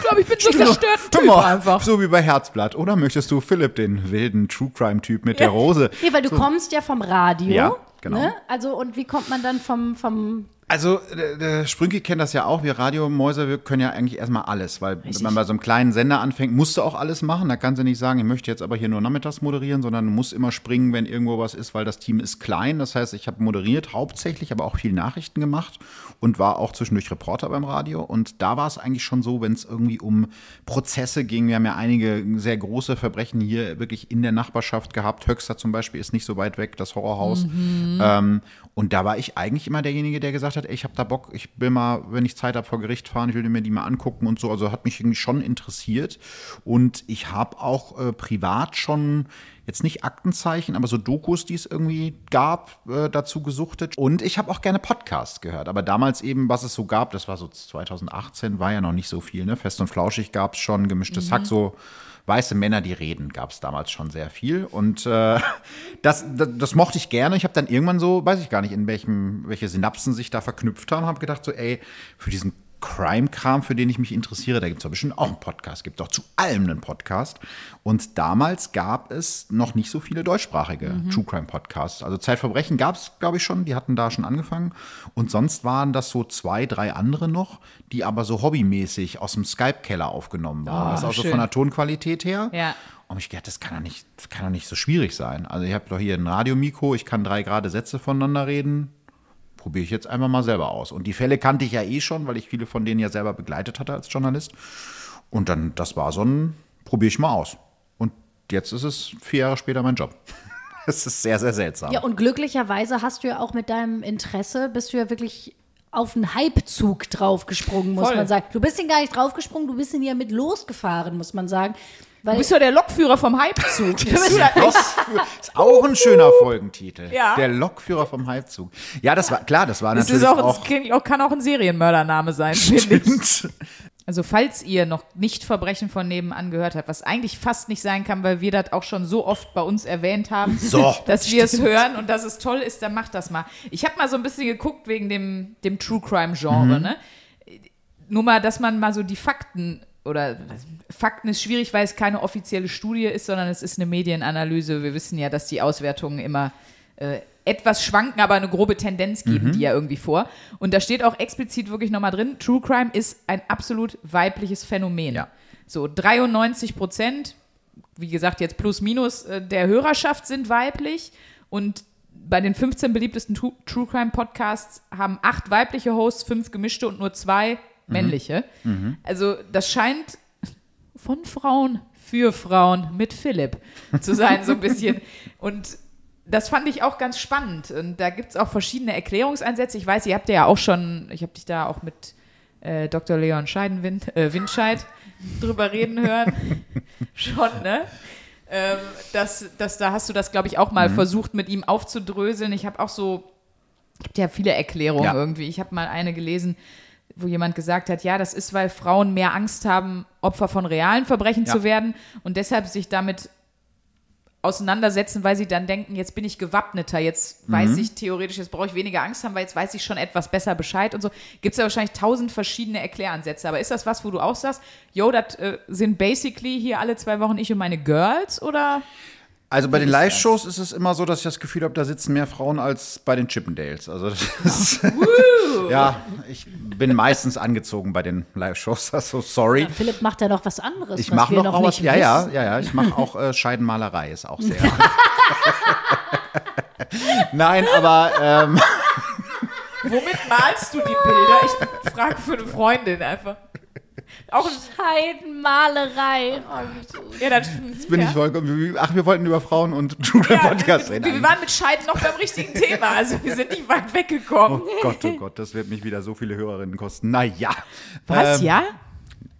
Ich glaube, ich bin so ein zerstörter Hör Typ mal, einfach. So wie bei Herzblatt. Oder möchtest du Philipp, den wilden True Crime-Typ mit der Rose? Nee, weil du kommst ja vom Radio. Ja, genau. Ne? Also, und wie kommt man dann vom, vom Also, der, der Sprünki kennt das ja auch. Wir Radiomäuse, wir können ja eigentlich erstmal alles. Weil, wenn man bei so einem kleinen Sender anfängt, musst du auch alles machen. Da kannst du nicht sagen, ich möchte jetzt aber hier nur nachmittags moderieren, sondern du musst immer springen, wenn irgendwo was ist, weil das Team ist klein. Das heißt, ich habe moderiert hauptsächlich, aber auch viel Nachrichten gemacht und war auch zwischendurch Reporter beim Radio. Und da war es eigentlich schon so, wenn es irgendwie um Prozesse ging. Wir haben ja einige sehr große Verbrechen hier wirklich in der Nachbarschaft gehabt. Höxter zum Beispiel ist nicht so weit weg, das Horrorhaus. Ähm, und da war ich eigentlich immer derjenige, der gesagt hat, ey, ich habe da Bock, ich will mal, wenn ich Zeit habe, vor Gericht fahren, ich will mir die mal angucken und so. Also hat mich irgendwie schon interessiert. Und ich habe auch äh, privat schon jetzt nicht Aktenzeichen, aber so Dokus, die es irgendwie gab, äh, dazu gesuchtet. Und ich habe auch gerne Podcasts gehört. Aber damals eben, was es so gab, das war so 2018, war ja noch nicht so viel. Ne? Fest und Flauschig gab es schon, gemischtes Hack, so weiße Männer, die reden, gab es damals schon sehr viel. Und äh, das, das, das mochte ich gerne. Ich habe dann irgendwann so, weiß ich gar nicht, in welchem, welche Synapsen sich da verknüpft haben, habe gedacht, so, ey, für diesen Crime-Kram, für den ich mich interessiere, da gibt es doch bestimmt auch einen Podcast, gibt doch zu allem einen Podcast. Und damals gab es noch nicht so viele deutschsprachige True Crime-Podcasts. Also Zeitverbrechen gab es, glaube ich, schon, die hatten da schon angefangen. Und sonst waren das so zwei, drei andere noch, die aber so hobbymäßig aus dem Skype-Keller aufgenommen waren. das ist also schön. von der Tonqualität her. Ja. Und ich gedacht, das kann doch nicht, kann doch nicht so schwierig sein. Also ich habe doch hier ein Radiomikro, ich kann drei gerade Sätze voneinander reden. Probiere ich jetzt einfach mal selber aus. Und die Fälle kannte ich ja eh schon, weil ich viele von denen ja selber begleitet hatte als Journalist. Und dann, das war so ein, probiere ich mal aus. Und jetzt ist es vier Jahre später mein Job. Es ist sehr, sehr seltsam. Ja, und glücklicherweise hast du ja auch mit deinem Interesse, bist du ja wirklich auf einen Hypezug draufgesprungen, muss Voll. man sagen. Du bist ihn gar nicht draufgesprungen, du bist ihn ja mit losgefahren, muss man sagen. Weil Du bist ja der Lokführer vom Hypezug. Ist auch ein schöner Folgentitel. Ja. Der Lokführer vom Halbzug. Ja, das war klar, das war Das natürlich ist auch, auch ein, kann auch ein Serienmördername sein, finde ich. Stimmt. Also falls ihr noch nicht Verbrechen von nebenan gehört habt, was eigentlich fast nicht sein kann, weil wir das auch schon so oft bei uns erwähnt haben, So, dass wir es hören und dass es toll ist, dann macht das mal. Ich habe mal so ein bisschen geguckt wegen dem, dem True Crime Genre, ne? Nur mal, dass man mal so die Fakten oder Fakten ist schwierig, weil es keine offizielle Studie ist, sondern es ist eine Medienanalyse. Wir wissen ja, dass die Auswertungen immer äh, etwas schwanken, aber eine grobe Tendenz geben die ja irgendwie vor. Und da steht auch explizit wirklich nochmal drin, True Crime ist ein absolut weibliches Phänomen. Ja. So 93 Prozent, wie gesagt, jetzt plus minus äh, der Hörerschaft sind weiblich und bei den 15 beliebtesten True Crime Podcasts haben acht weibliche Hosts, fünf gemischte und nur zwei männliche. Also das scheint von Frauen für Frauen mit Philipp zu sein, so ein bisschen. Und das fand ich auch ganz spannend. Und da gibt es auch verschiedene Erklärungsansätze. Ich weiß, ihr habt ja auch schon, ich habe dich da auch mit äh, Dr. Leon Scheidenwind, äh, Windscheid drüber reden hören. schon, ne? Ähm, das, das, da hast du das, glaube ich, auch mal versucht, mit ihm aufzudröseln. Ich habe auch so, es gibt ja viele Erklärungen Ja. irgendwie. Ich habe mal eine gelesen, wo jemand gesagt hat, ja, das ist, weil Frauen mehr Angst haben, Opfer von realen Verbrechen Ja. zu werden und deshalb sich damit auseinandersetzen, weil sie dann denken, jetzt bin ich gewappneter, jetzt Mhm. weiß ich theoretisch, jetzt brauche ich weniger Angst haben, weil jetzt weiß ich schon etwas besser Bescheid und so. Gibt es ja wahrscheinlich tausend verschiedene Erkläransätze. Aber ist das was, wo du auch sagst, yo, das äh, sind basically hier alle zwei Wochen ich und meine Girls oder? Also bei den? Live-Shows ist es immer so, dass ich das Gefühl habe, da sitzen mehr Frauen als bei den Chippendales. Also das ist, ja, ich bin meistens angezogen bei den Live-Shows. Also sorry. Philipp macht ja noch was anderes. Ich mache noch, noch auch was. Ja, ja, ja, ja. Ich mache auch äh, Scheidenmalerei, ist auch sehr. Nein, aber ähm, Womit malst du die Bilder? Ich frage für eine Freundin einfach. Auch Scheidenmalerei. ja, das, bin ja. ich vollkommen. Ach, wir wollten über Frauen und True Crime Ja, Podcast wir, reden. wir waren mit Scheiden noch beim richtigen Thema, also wir sind nicht weit weggekommen. Oh Gott, oh Gott, das wird mich wieder so viele Hörerinnen kosten. Naja. Was, Ähm, ja?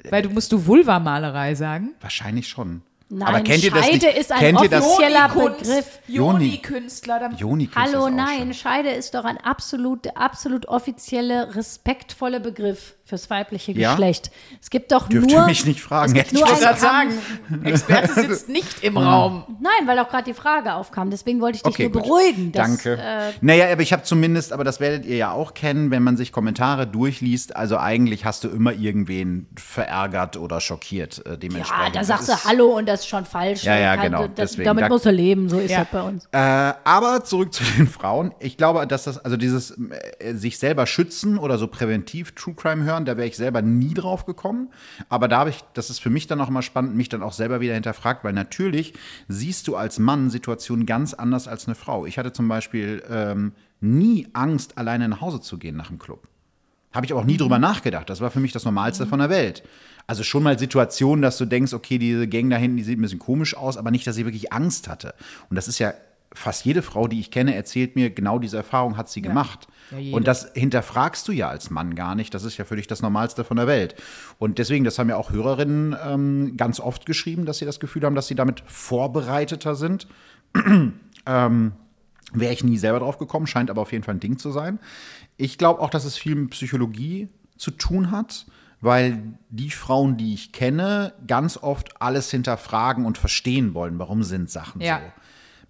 Weil du musst du Vulva-Malerei sagen? Wahrscheinlich schon. Nein, Aber kennt ihr das Scheide nicht? ist ein kennt ihr das? offizieller Begriff. Joni. Joni-Künstler. dann- Joni Hallo, ist auch nein, schon. Scheide ist doch ein absolut, der absolut offizielle, respektvolle Begriff fürs weibliche Ja? Geschlecht. Es gibt doch Dürft nur. ihr mich nicht fragen. es gibt hätte nur ich wollte gerade sagen, Experte sitzt nicht im Raum. Nein, weil auch gerade die Frage aufkam. Deswegen wollte ich dich Okay, nur gut. beruhigen. Dass, Danke. Äh, naja, aber ich habe zumindest, aber das werdet ihr ja auch kennen, wenn man sich Kommentare durchliest. Also eigentlich hast du immer irgendwen verärgert oder schockiert äh, ja, dementsprechend. da Das sagst du Hallo und das ist schon falsch. Ja, ja, Kann- genau, Das, deswegen. damit Da- musst du leben, so ist Ja. das bei uns. Äh, aber zurück zu den Frauen. Ich glaube, dass das, also dieses äh, sich selber schützen oder so präventiv True Crime hören, da wäre ich selber nie drauf gekommen. Aber da habe ich, das ist für mich dann auch mal spannend, mich dann auch selber wieder hinterfragt, weil natürlich siehst du als Mann Situationen ganz anders als eine Frau. Ich hatte zum Beispiel ähm, nie Angst, alleine nach Hause zu gehen nach dem Club. Habe ich aber auch nie drüber nachgedacht. Das war für mich das Normalste von der Welt. Also schon mal Situationen, dass du denkst, okay, diese Gang da hinten, die sieht ein bisschen komisch aus, aber nicht, dass sie wirklich Angst hatte. Und das ist ja fast jede Frau, die ich kenne, erzählt mir, genau diese Erfahrung hat sie gemacht. Ja, und das hinterfragst du ja als Mann gar nicht. Das ist ja für dich das Normalste von der Welt. Und deswegen, das haben ja auch Hörerinnen ähm, ganz oft geschrieben, dass sie das Gefühl haben, dass sie damit vorbereiteter sind. Wäre ich nie selber drauf gekommen, scheint aber auf jeden Fall ein Ding zu sein. Ich glaube auch, dass es viel mit Psychologie zu tun hat, weil die Frauen, die ich kenne, ganz oft alles hinterfragen und verstehen wollen, warum sind Sachen Ja. so.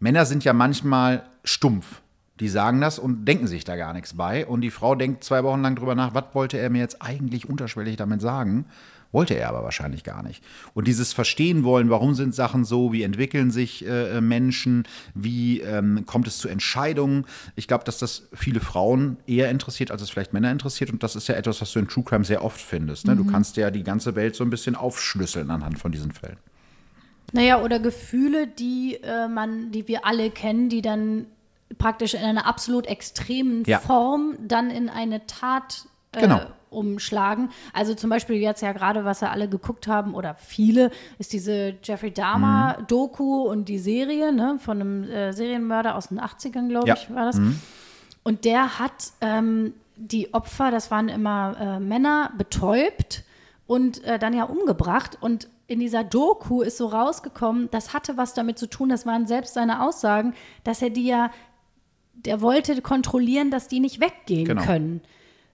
Männer sind ja manchmal stumpf. Die sagen das und denken sich da gar nichts bei. Und die Frau denkt zwei Wochen lang drüber nach, was wollte er mir jetzt eigentlich unterschwellig damit sagen? Wollte er aber wahrscheinlich gar nicht. Und dieses Verstehen wollen, warum sind Sachen so, wie entwickeln sich äh, Menschen, wie ähm, kommt es zu Entscheidungen. Ich glaube, dass das viele Frauen eher interessiert, als es vielleicht Männer interessiert. Und das ist ja etwas, was du in True Crime sehr oft findest. Ne? Du kannst ja die ganze Welt so ein bisschen aufschlüsseln anhand von diesen Fällen. Naja, oder Gefühle, die äh, man, die wir alle kennen, die dann praktisch in einer absolut extremen Ja. Form dann in eine Tat äh, Genau. umschlagen. Also zum Beispiel jetzt ja gerade, was ja alle geguckt haben oder viele, ist diese Jeffrey Dahmer Doku und die Serie ne, von einem äh, Serienmörder aus den 80ern, glaube Ja. ich, war das. Und der hat ähm, die Opfer, das waren immer äh, Männer, betäubt und äh, dann ja umgebracht. Und in dieser Doku ist so rausgekommen, das hatte was damit zu tun, das waren selbst seine Aussagen, dass er die ja, der wollte kontrollieren, dass die nicht weggehen Genau. können.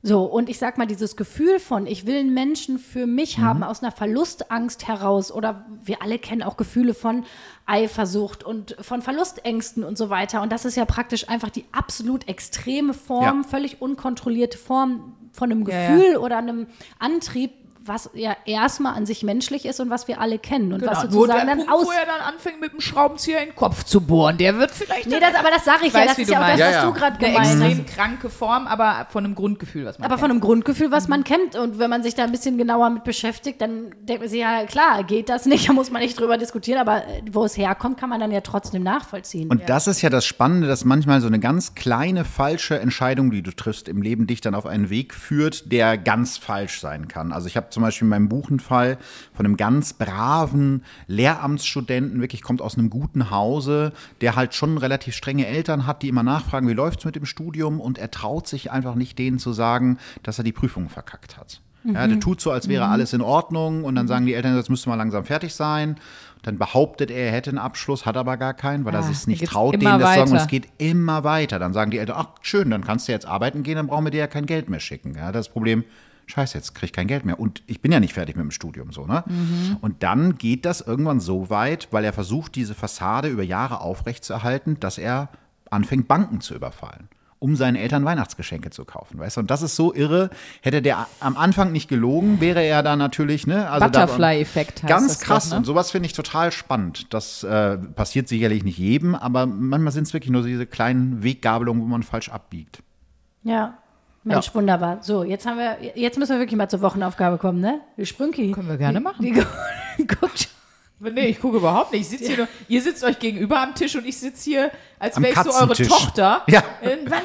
So, und ich sag mal, dieses Gefühl von, ich will einen Menschen für mich haben, aus einer Verlustangst heraus, oder wir alle kennen auch Gefühle von Eifersucht und von Verlustängsten und so weiter. Und das ist ja praktisch einfach die absolut extreme Form, Ja. völlig unkontrollierte Form von einem Ja, Gefühl oder einem Antrieb, was ja erstmal an sich menschlich ist und was wir alle kennen und was Genau, nur der sozusagen dann Punkt, aus. wo er dann anfängt, mit dem Schraubenzieher in den Kopf zu bohren, der wird vielleicht Nee, das, aber das sage ich, Ich ja, weiß, das wie ist du ja auch das, meinst. was Ja, ja. du gerade eine gemeint hast. extrem kranke Form, aber von einem Grundgefühl, was man Aber von einem Grundgefühl, was man kennt. Und wenn man sich da ein bisschen genauer mit beschäftigt, dann denkt man sich, ja klar, geht das nicht, da muss man nicht drüber diskutieren, aber äh, wo es herkommt, kann man dann ja trotzdem nachvollziehen. Und das ist ja das Spannende, dass manchmal so eine ganz kleine falsche Entscheidung, die du triffst im Leben, dich dann auf einen Weg führt, der ganz falsch sein kann. Also ich habe zum Beispiel in meinem Buch einen Fall von einem ganz braven Lehramtsstudenten, wirklich kommt aus einem guten Hause, der halt schon relativ strenge Eltern hat, die immer nachfragen, wie läuft's mit dem Studium? Und er traut sich einfach nicht, denen zu sagen, dass er die Prüfung verkackt hat. Ja, der tut so, als wäre alles in Ordnung und dann sagen die Eltern, jetzt müsste mal langsam fertig sein. Dann behauptet er, er hätte einen Abschluss, hat aber gar keinen, weil er Ah, sich dann nicht traut, denen das zu sagen. Und weiter. es geht immer weiter. Dann sagen die Eltern, ach schön, dann kannst du jetzt arbeiten gehen, dann brauchen wir dir ja kein Geld mehr schicken. Ja, das Problem, scheiße, jetzt krieg ich kein Geld mehr. Und ich bin ja nicht fertig mit dem Studium so, ne? Mhm. Und dann geht das irgendwann so weit, weil er versucht, diese Fassade über Jahre aufrechtzuerhalten, dass er anfängt, Banken zu überfallen. Um seinen Eltern Weihnachtsgeschenke zu kaufen, weißt du? Und das ist so irre. Hätte der am Anfang nicht gelogen, wäre er da natürlich, ne? Also Butterfly-Effekt heißt Ganz das doch, krass. ne? Und sowas finde ich total spannend. Das äh, passiert sicherlich nicht jedem, aber manchmal sind es wirklich nur diese kleinen Weggabelungen, wo man falsch abbiegt. ja. Mensch, Ja. wunderbar. So, jetzt haben wir, jetzt müssen wir wirklich mal zur Wochenaufgabe kommen, ne? Sprünki. Können wir gerne machen. Die, die guckt Nee, ich gucke überhaupt nicht. Ich sitze hier nur, ihr sitzt euch gegenüber am Tisch und ich sitze hier, als wäre ich so eure. Tochter. Ja. Wann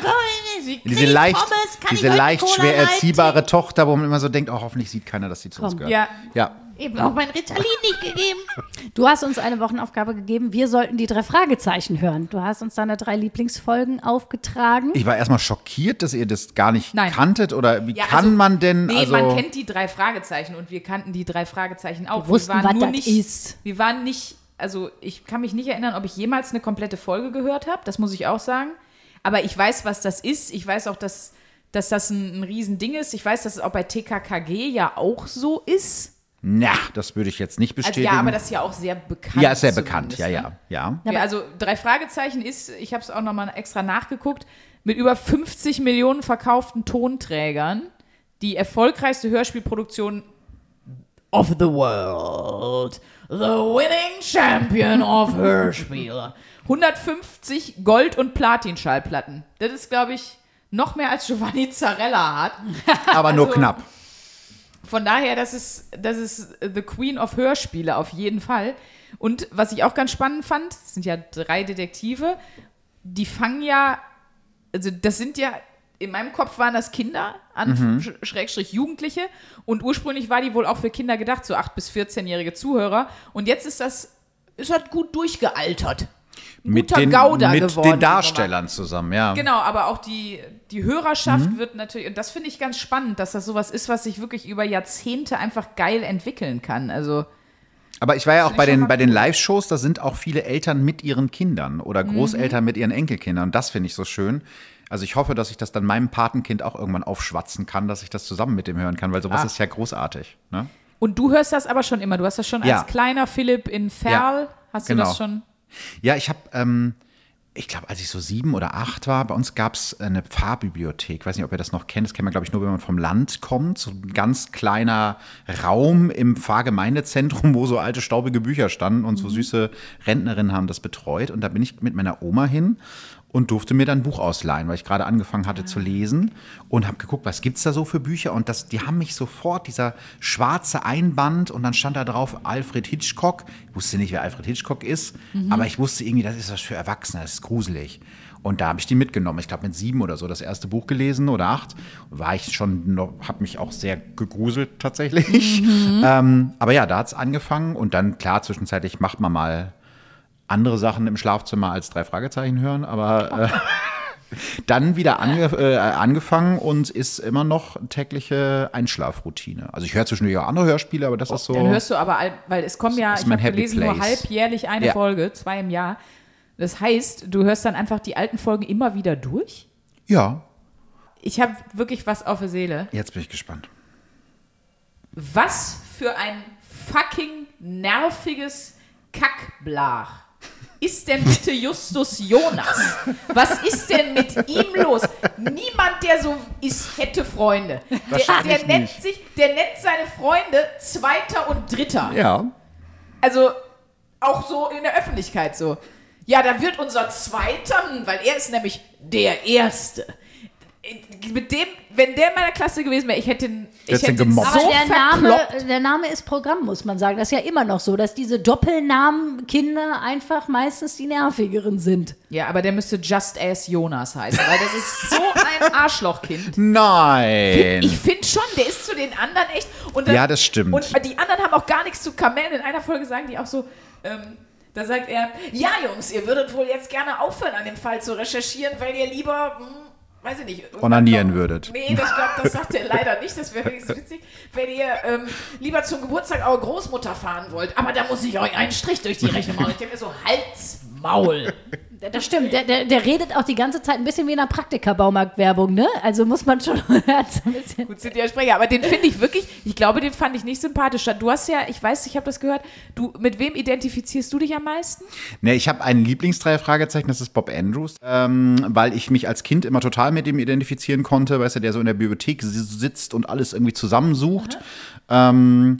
Sie Diese leicht, Pommes, diese leicht schwer erziehbare Tochter, wo man immer so denkt, oh, hoffentlich sieht keiner, dass sie zu uns Komm. gehört. Ja. ja. Eben auch mein Ritalin nicht gegeben. Du hast uns eine Wochenaufgabe gegeben. Wir sollten die drei Fragezeichen hören. Du hast uns deine drei Lieblingsfolgen aufgetragen. Ich war erstmal schockiert, dass ihr das gar nicht Nein. kanntet. Oder wie Ja, kann also, man denn? Nee, also, man kennt die drei Fragezeichen und wir kannten die drei Fragezeichen auch. Wir wussten, waren was nur das nicht, ist. Wir waren nicht, also ich kann mich nicht erinnern, ob ich jemals eine komplette Folge gehört habe, das muss ich auch sagen. Aber ich weiß, was das ist. Ich weiß auch, dass, dass das ein, ein Riesending ist. Ich weiß, dass es auch bei TKKG ja auch so ist. Na, das würde ich jetzt nicht Also bestätigen. ja, aber das ist ja auch sehr bekannt. ja, ist sehr bekannt. zumindest, Ja, ne? ja, ja. Ja, also drei Fragezeichen ist, ich habe es auch nochmal extra nachgeguckt, mit über 50 Millionen verkauften Tonträgern die erfolgreichste Hörspielproduktion of the world. The winning champion of Hörspiel. 150 Gold- und Platin-Schallplatten. Das ist, glaube ich, noch mehr als Giovanni Zarella hat. Aber nur Also- knapp. Von daher, das ist, das ist The Queen of Hörspiele auf jeden Fall. Und was ich auch ganz spannend fand, es sind ja drei Detektive, die fangen ja, also das sind ja, in meinem Kopf waren das Kinder, an Sch- Schrägstrich Jugendliche. Und ursprünglich war die wohl auch für Kinder gedacht, so 8- bis 14-jährige Zuhörer. Und jetzt ist das, ist halt gut durchgealtert. Mit den, Gauder mit geworden. den. Darstellern zusammen, ja. Genau, aber auch die, die Hörerschaft wird natürlich, und das finde ich ganz spannend, dass das sowas ist, was sich wirklich über Jahrzehnte einfach geil entwickeln kann. Also, Aber ich war ja auch bei den, bei den. Live-Shows, da sind auch viele Eltern mit ihren Kindern oder Mhm. Großeltern mit ihren Enkelkindern. Und das finde ich so schön. Also ich hoffe, dass ich das dann meinem Patenkind auch irgendwann aufschwatzen kann, dass ich das zusammen mit dem hören kann, weil sowas Ah. ist ja großartig. Ne? und du hörst das aber schon immer. Du hast das schon Ja. als kleiner Philipp in Ferl, hast du genau. das schon? Ja, ich habe, ähm, ich glaube, als ich so sieben oder acht war, bei uns gab es eine Pfarrbibliothek. Ich weiß nicht, ob ihr das noch kennt. Das kennt man, glaube ich, nur, wenn man vom Land kommt. So ein ganz kleiner Raum im Pfarrgemeindezentrum, wo so alte, staubige Bücher standen und so süße Rentnerinnen haben das betreut. Und da bin ich mit meiner Oma hin und durfte mir dann ein Buch ausleihen, weil ich gerade angefangen hatte zu lesen und habe geguckt, was gibt's da so für Bücher und das, die haben mich sofort, dieser schwarze Einband und dann stand da drauf Alfred Hitchcock. Ich wusste nicht, wer Alfred Hitchcock ist, aber ich wusste irgendwie, das ist was für Erwachsene, das ist gruselig. Und da habe ich die mitgenommen. Ich glaube, mit sieben oder so das erste Buch gelesen oder acht. War ich schon noch, habe mich auch sehr gegruselt tatsächlich. Ähm, aber ja, da hat's angefangen und dann, klar, zwischenzeitlich macht man mal andere Sachen im Schlafzimmer als drei Fragezeichen hören, aber äh, dann wieder ange äh, angefangen und ist immer noch tägliche Einschlafroutine. Also ich höre zwischendurch auch andere Hörspiele, aber das ist so. Dann hörst du aber, weil es kommen ja, ich habe gelesen, nur Place. halbjährlich eine Ja. Folge, zwei im Jahr. Das heißt, du hörst dann einfach die alten Folgen immer wieder durch? ja. ich habe wirklich was auf der Seele. Jetzt bin ich gespannt. Was für ein fucking nerviges Kackblach ist denn bitte Justus Jonas? Was ist denn mit ihm los? Niemand, der so ist, hätte Freunde. Der, der nennt nicht. sich, der nennt seine Freunde Zweiter und Dritter. Ja. Also auch so in der Öffentlichkeit so. Ja, da wird unser Zweiter, hm, weil er ist nämlich der Erste. Mit dem, wenn der in meiner Klasse gewesen wäre, ich hätte ihn, ich hätte gemobbt. Aber so der Name, der Name ist Programm, muss man sagen. Das ist ja immer noch so, dass diese Doppelnamen Kinder einfach meistens die nervigeren sind. Ja, aber der müsste Just As Jonas heißen, weil das ist so ein Arschlochkind. Nein. Ich finde schon, der ist zu den anderen echt. Und Ja, das stimmt. Und die anderen haben auch gar nichts zu Kamellen. In einer Folge sagen die auch so, ähm, da sagt er, ja Jungs, ihr würdet wohl jetzt gerne aufhören, an dem Fall zu recherchieren, weil ihr lieber, hm, weiß ich nicht. Onanieren würdet. Nee, das, glaub, das sagt er leider nicht, das wäre wenigstens witzig. Wenn ihr ähm, lieber zum Geburtstag eure Großmutter fahren wollt, aber da muss ich euch einen Strich durch die Rechnung machen. Ich denke mir so, Hals, Maul. Das stimmt. Der, der, der redet auch die ganze Zeit ein bisschen wie in einer Praktika-Baumarkt-Werbung, ne? Also muss man schon ein bisschen. Gut sind die Sprecher, aber den finde ich wirklich, ich glaube, den fand ich nicht sympathisch. Du hast ja, ich weiß, ich habe das gehört, du, mit wem identifizierst du dich am meisten? Ne, ich habe einen Lieblingsdrei Fragezeichen, das ist Bob Andrews, ähm, weil ich mich als Kind immer total mit ihm identifizieren konnte, weißt du, der so in der Bibliothek si- sitzt und alles irgendwie zusammensucht. Ähm,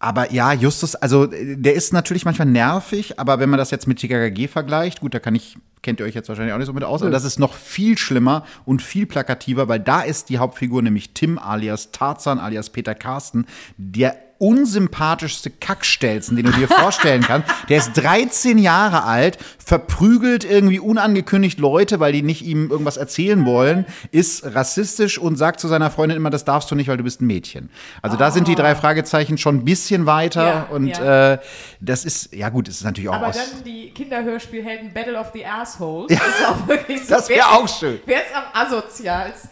aber ja, Justus, also äh, der ist natürlich manchmal nervig, aber wenn man das jetzt mit TKKG vergleicht, gut, da kann ich, kennt ihr euch jetzt wahrscheinlich auch nicht so mit aus, aber das ist noch viel schlimmer und viel plakativer, weil da ist die Hauptfigur nämlich Tim alias Tarzan alias Peter Carsten, der unsympathischste Kackstelzen, den du dir vorstellen kannst. Der ist 13 Jahre alt, verprügelt irgendwie unangekündigt Leute, weil die nicht ihm irgendwas erzählen wollen, ist rassistisch und sagt zu seiner Freundin immer, das darfst du nicht, weil du bist ein Mädchen. Also da sind die drei Fragezeichen schon ein bisschen weiter Ja, und ja. äh, das ist, ja gut, es ist natürlich auch Aber dann die Kinderhörspielhelden Battle of the Assholes. Das ist auch wirklich so. Das wär wer- auch schön. Wer ist am asozialsten?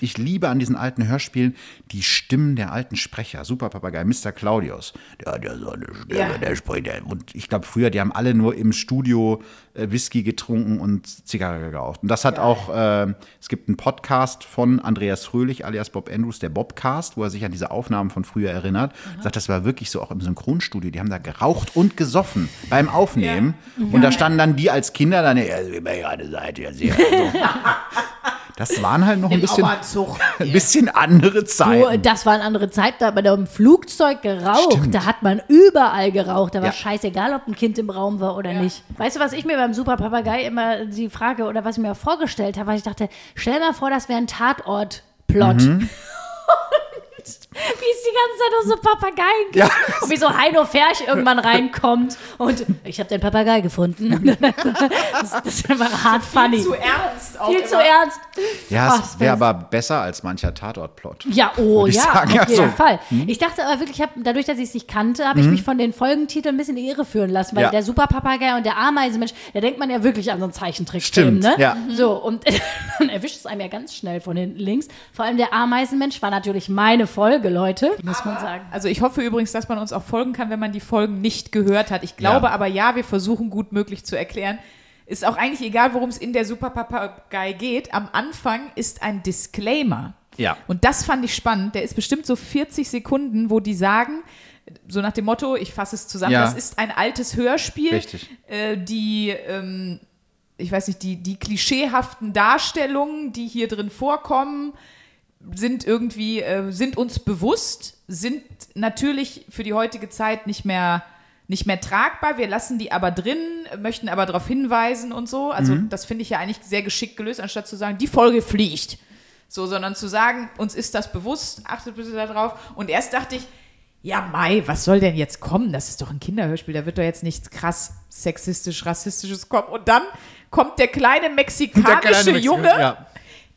Ich liebe an diesen alten Hörspielen die Stimmen der alten Sprecher. Super Papagei, Mr. Claudius. Der hat ja so eine Stimme, Ja. der spricht. ja- Und ich glaube, früher, die haben alle nur im Studio äh, Whisky getrunken und Zigarre geraucht. Und das hat auch, äh, es gibt einen Podcast von Andreas Fröhlich, alias Bob Andrews, der Bobcast, wo er sich an diese Aufnahmen von früher erinnert. Sagt, das war wirklich so auch im Synchronstudio. Die haben da geraucht und gesoffen beim Aufnehmen. Und da standen dann die als Kinder dann, ja, wie bei gerade seid ihr sehr. So. Das waren halt noch ein bisschen, ein bisschen andere Du, Zeiten. das waren andere Zeiten, da hat man im Flugzeug geraucht. Stimmt. Da hat man überall geraucht. Da war Ja. scheißegal, ob ein Kind im Raum war oder Ja. nicht. Weißt du, was ich mir beim Super Papagei immer die Frage oder was ich mir vorgestellt habe, weil ich dachte, stell mal vor, das wäre ein Tatort-Plot. Mhm. Wie es die ganze Zeit um so Papageien geht. Ja. Und wie so Heino Ferch irgendwann reinkommt und ich habe den Papagei gefunden. Das, das ist einfach hart funny. Zu ernst auch Viel immer. zu ernst. Ja, Oh, es wäre aber besser als mancher Tatort-Plot. Ja, oh ja, sagen, auf jeden also, Fall. Ich dachte aber wirklich, ich hab, dadurch, dass ich es nicht kannte, habe ich mich von den Folgentiteln ein bisschen in die Irre führen lassen, weil Ja. der Superpapagei und der Ameisenmensch, da denkt man ja wirklich an so einen Zeichentrickfilm, Stimmt, ne? ja. So, und dann erwischt es einem ja ganz schnell von hinten links. Vor allem der Ameisenmensch war natürlich meine Folge, Leute, muss man sagen. Also ich hoffe übrigens, dass man uns auch folgen kann, wenn man die Folgen nicht gehört hat. Ich glaube Ja. aber ja, wir versuchen gut möglich zu erklären. Ist auch eigentlich egal, worum es in der Super Papagei geht. Am Anfang ist ein Disclaimer. Ja. Und das fand ich spannend. Der ist bestimmt so 40 Sekunden, wo die sagen, so nach dem Motto, ich fasse es zusammen, Ja. das ist ein altes Hörspiel. Richtig. Äh, die, ähm, ich weiß nicht, die, die klischeehaften Darstellungen, die hier drin vorkommen, sind irgendwie, äh, sind uns bewusst, sind natürlich für die heutige Zeit nicht mehr, nicht mehr tragbar. Wir lassen die aber drin, möchten aber darauf hinweisen und so. Also das finde ich ja eigentlich sehr geschickt gelöst, anstatt zu sagen, die Folge fliegt. So, sondern zu sagen, uns ist das bewusst, achtet bitte darauf. Und erst dachte ich, ja, Mai, was soll denn jetzt kommen? Das ist doch ein Kinderhörspiel, da wird doch jetzt nichts krass sexistisch, rassistisches kommen. Und dann kommt der kleine mexikanische Junge Ja,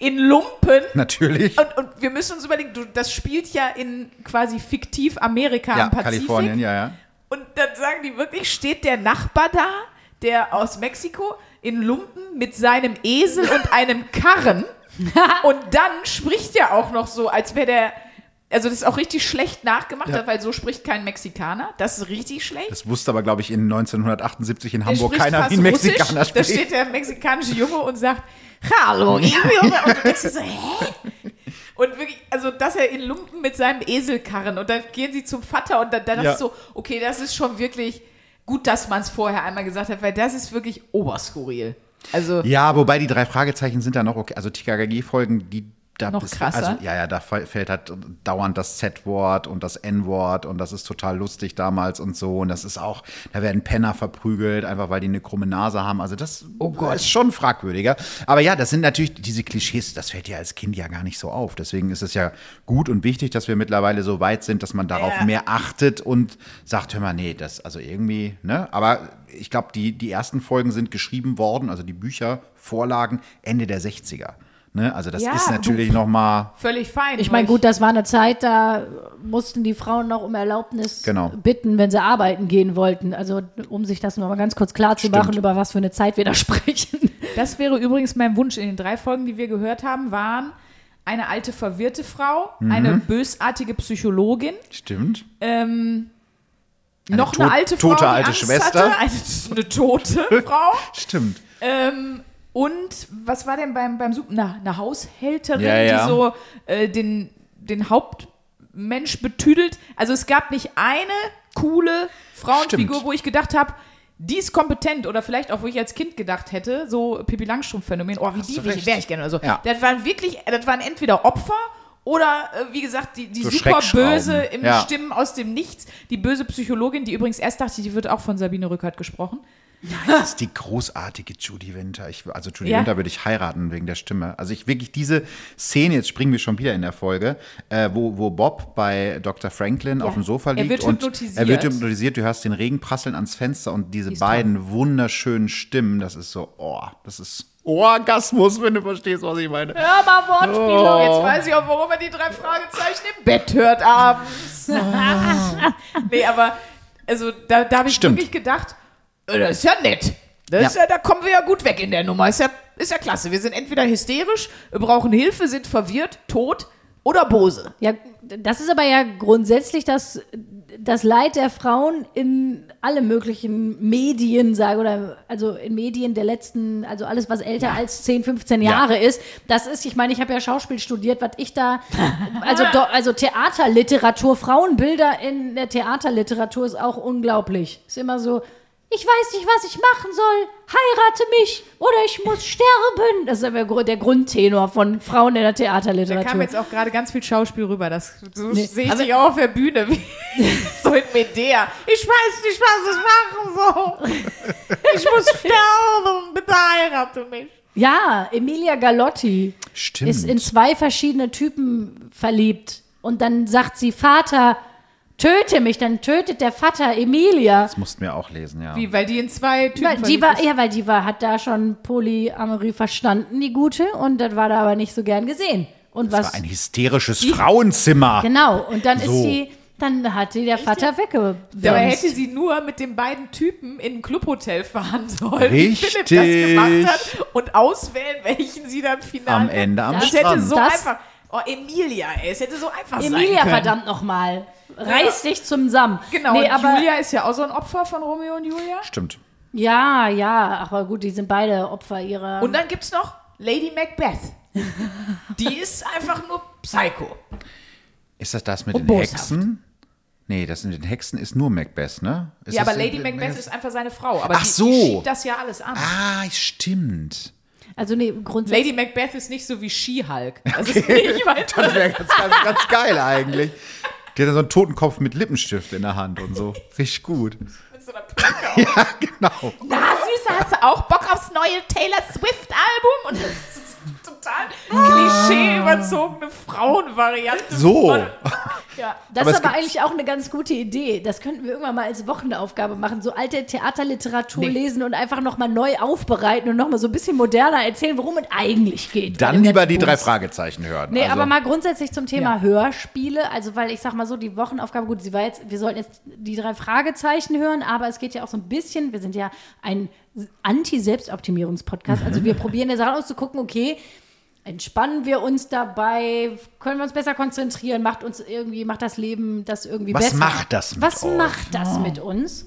in Lumpen. natürlich. Und, und wir müssen uns überlegen, du, das spielt ja in quasi fiktiv Amerika Ja, am Pazifik. Kalifornien, ja, ja. Und dann sagen die wirklich, steht der Nachbar da, der aus Mexiko, in Lumpen mit seinem Esel und einem Karren. und dann spricht er auch noch so, als wäre der Also das ist auch richtig schlecht nachgemacht, Ja. weil so spricht kein Mexikaner. Das ist richtig schlecht. Das wusste aber, glaube ich, in 1978 in Hamburg keiner, wie ein Russisch. Mexikaner Da spricht. steht der mexikanische Junge und sagt, Hallo, ich will. Und du denkst dir so, hä? Und wirklich, also, dass er in Lumpen mit seinem Eselkarren und dann gehen sie zum Vater und dann, dann Ja. ich so, okay, das ist schon wirklich gut, dass man es vorher einmal gesagt hat, weil das ist wirklich oberskurril. Also, Ja, wobei die drei Fragezeichen sind da noch okay. Also TKKG-Folgen, die da Noch bis- krasser? Also, ja, ja, da fällt halt dauernd das Z-Wort und das N-Wort und das ist total lustig damals und so. Und das ist auch, da werden Penner verprügelt, einfach weil die eine krumme Nase haben. Also das ist schon fragwürdiger. Aber ja, das sind natürlich diese Klischees, das fällt ja als Kind ja gar nicht so auf. Deswegen ist es ja gut und wichtig, dass wir mittlerweile so weit sind, dass man darauf Ja. mehr achtet und sagt, hör mal, nee, das, also irgendwie, ne? Aber ich glaube, die, die ersten Folgen sind geschrieben worden, also die Bücher, Vorlagen, Ende der 60er. Ne? Also das Ja, ist natürlich noch mal völlig fein. Ich meine, gut, das war eine Zeit, da mussten die Frauen noch um Erlaubnis Genau. bitten, wenn sie arbeiten gehen wollten. Also, um sich das noch mal ganz kurz klar zu Stimmt. machen, über was für eine Zeit wir da sprechen. Das wäre übrigens mein Wunsch in den drei Folgen, die wir gehört haben, waren eine alte verwirrte Frau, Mhm. eine bösartige Psychologin, Stimmt. ähm, Eine noch eine alte Frau, tote die alte Angst Schwester. Hatte, eine, eine tote Frau. Stimmt. ähm, und was war denn beim, beim Suchen? Na, eine Haushälterin, Ja, ja. die so äh, den, den Hauptmensch betüdelt. Also es gab nicht eine coole Frauenfigur, Stimmt. wo ich gedacht habe, die ist kompetent oder vielleicht auch, wo ich als Kind gedacht hätte, so Pippi Langstrumpf-Phänomen, oh, wie Hast die wäre ich gerne oder so. Ja. Das waren wirklich, das waren entweder Opfer oder, äh, wie gesagt, die, die So super böse im Ja. Stimmen aus dem Nichts, die böse Psychologin, die übrigens erst dachte, die wird auch von Sabine Rückert gesprochen. Das ist die großartige Judy Winter. Ich, also Judy Ja. Winter würde ich heiraten wegen der Stimme. Also ich wirklich diese Szene, jetzt springen wir schon wieder in der Folge, äh, wo, wo Bob bei Dr. Franklin auf dem Sofa Er liegt wird und hypnotisiert. er wird hypnotisiert, du hörst den Regen prasseln ans Fenster und diese ist beiden wunderschönen Stimmen, das ist so, oh, das ist Orgasmus, wenn du verstehst, was ich meine. Hör mal, Wortspiele. Oh. Jetzt weiß ich auch, warum man die drei Fragezeichen im Bett hört abends. nee, aber also da, da habe ich Stimmt. wirklich gedacht, das ist ja nett. Das Ja. ja, da kommen wir ja gut weg in der Nummer. Ist ja, ist ja klasse. Wir sind entweder hysterisch, brauchen Hilfe, sind verwirrt, tot oder bose. Ja, das ist aber ja grundsätzlich das, das Leid der Frauen in alle möglichen Medien, sage oder also in Medien der letzten, also alles, was älter als 10, 15 Jahre ist. Das ist, ich meine, ich habe ja Schauspiel studiert, was ich da, also, also Theaterliteratur, Frauenbilder in der Theaterliteratur ist auch unglaublich. Ist immer so, ich weiß nicht, was ich machen soll. Heirate mich oder ich muss sterben. Das ist aber der Grundtenor von Frauen in der Da kam Theaterliteratur. jetzt auch gerade ganz viel Schauspiel rüber. Das so Nee, sehe ich dich auch auf der Bühne. Wie, so in Medea. Ich weiß nicht, was ich machen soll. Ich muss sterben. Bitte heirate mich. Ja, Emilia Galotti Stimmt. ist in zwei verschiedene Typen verliebt. Und dann sagt sie, Vater, töte mich. Dann tötet der Vater Emilia. das mussten wir auch lesen, ja. Wie, weil die in zwei Typen Weil die war, ist. ja, weil die war, hat da schon Polyamorie verstanden, die Gute. Und das war da aber nicht so gern gesehen. Und Das was? war ein hysterisches Frauenzimmer. Genau. Und dann So. ist sie, dann hat sie der Vater weggewürzt. Dabei hätte sie nur mit den beiden Typen in ein Clubhotel fahren sollen, wie Philipp das Richtig. gemacht hat und auswählen, welchen sie dann final Am Ende am Das Strand. hätte so Das- einfach. Oh, Emilia, ey, es hätte so einfach sein Emilia, können. verdammt nochmal. Reiß dich zusammen. Genau, Nee, und aber, Julia ist ja auch so ein Opfer von Romeo und Julia. Stimmt. Ja, ja, aber gut, die sind beide Opfer ihrer. Und dann gibt's noch Lady Macbeth. Die ist einfach nur Psycho. Ist das das mit Und den boshaft. Hexen? Nee, das mit den Hexen ist nur Macbeth, ne? Ist ja, aber Lady in- Macbeth ist einfach seine Frau. Aber Ach die, so. die schiebt das ja alles an. Ah, stimmt. Also nee, grundsätzlich. Lady Macbeth ist nicht so wie She-Hulk. Das ist nicht, weißt du, Das wäre ganz, ganz, ganz geil eigentlich. Die hat ja so einen Totenkopf mit Lippenstift in der Hand und so. Richtig gut. mit so einer Perücke. Ja, genau. Na, Süße, hast du auch Bock aufs neue Taylor Swift-Album? Und das total klischee-überzogene Frauenvariante. So. von- Ja. Das Aber ist aber eigentlich auch eine ganz gute Idee. Das könnten wir irgendwann mal als Wochenaufgabe machen. So alte Theaterliteratur Nee. lesen und einfach nochmal neu aufbereiten und nochmal so ein bisschen moderner erzählen, worum es eigentlich geht. Dann lieber die drei. Fragezeichen hören. Nee, also, aber mal grundsätzlich zum Thema Ja. Hörspiele. Also, weil ich sag mal so, die Wochenaufgabe, gut, sie war jetzt, wir sollten jetzt die drei Fragezeichen hören, aber es geht ja auch so ein bisschen, wir sind ja ein Anti-Selbstoptimierungs-Podcast. Also, wir probieren ja Sachen auszugucken, okay, entspannen wir uns dabei, können wir uns besser konzentrieren, macht uns irgendwie, macht das Leben das irgendwie Was besser. macht das mit Was euch? macht das mit uns?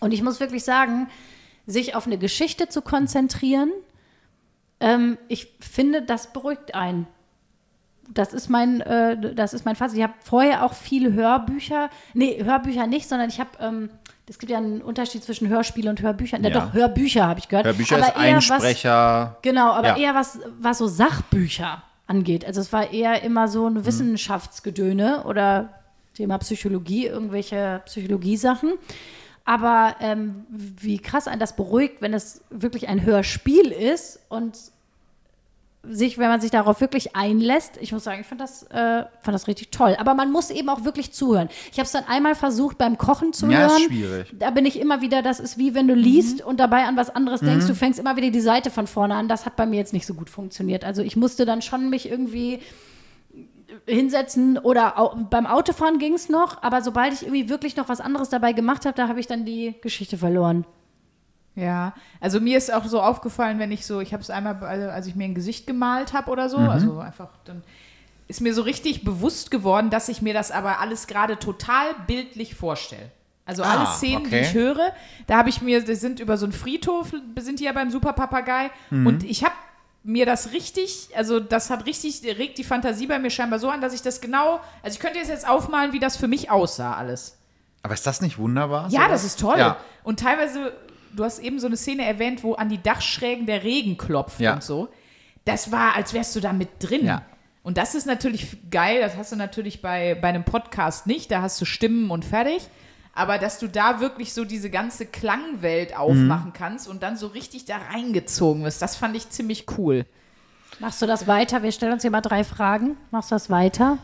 Und ich muss wirklich sagen, sich auf eine Geschichte zu konzentrieren, ähm, ich finde, das beruhigt einen. Das ist mein, äh, das ist mein Fazit. Ich habe vorher auch viele Hörbücher, nee, Hörbücher nicht, sondern ich habe, ähm, es gibt ja einen Unterschied zwischen Hörspiel und Hörbüchern. Ja, Ja. doch, Hörbücher habe ich gehört. Hörbücher Aber ist eher was- Einsprecher. Genau, aber Ja. eher was, was so Sachbücher angeht. Also es war eher immer so Mhm. ein Wissenschaftsgedöne oder Thema Psychologie, irgendwelche Psychologiesachen. Aber ähm, wie krass einen das beruhigt, wenn es wirklich ein Hörspiel ist und sich, wenn man sich darauf wirklich einlässt, ich muss sagen, ich fand das, äh, fand das richtig toll. Aber man muss eben auch wirklich zuhören. Ich habe es dann einmal versucht, beim Kochen zu Ja, hören. ist schwierig. Da bin ich immer wieder, das ist wie wenn du liest und dabei an was anderes denkst, du fängst immer wieder die Seite von vorne an. Das hat bei mir jetzt nicht so gut funktioniert. Also ich musste dann schon mich irgendwie hinsetzen oder au beim Autofahren ging es noch, aber sobald ich irgendwie wirklich noch was anderes dabei gemacht habe, da habe ich dann die Geschichte verloren. Ja, also mir ist auch so aufgefallen, wenn ich so, ich habe es einmal, also als ich mir ein Gesicht gemalt habe oder Mhm. so, also einfach dann ist mir so richtig bewusst geworden, dass ich mir das aber alles gerade total bildlich vorstelle. Also alle Ah, Szenen, die okay. ich höre, da habe ich mir, das sind über so einen Friedhof, sind die ja beim Superpapagei Mhm. und ich habe mir das richtig, also das hat richtig, regt die Fantasie bei mir scheinbar so an, dass ich das genau, also ich könnte jetzt jetzt aufmalen, wie das für mich aussah alles. Aber ist das nicht wunderbar? Ja, sowas? das ist toll. Ja. Und teilweise, du hast eben so eine Szene erwähnt, wo an die Dachschrägen der Regen klopft Ja. und so. Das war, als wärst du da mit drin. Ja. Und das ist natürlich geil, das hast du natürlich bei, bei einem Podcast nicht, da hast du Stimmen und fertig. Aber dass du da wirklich so diese ganze Klangwelt aufmachen kannst und dann so richtig da reingezogen wirst, das fand ich ziemlich cool. Machst du das weiter? Wir stellen uns hier mal drei Fragen. Machst du das weiter?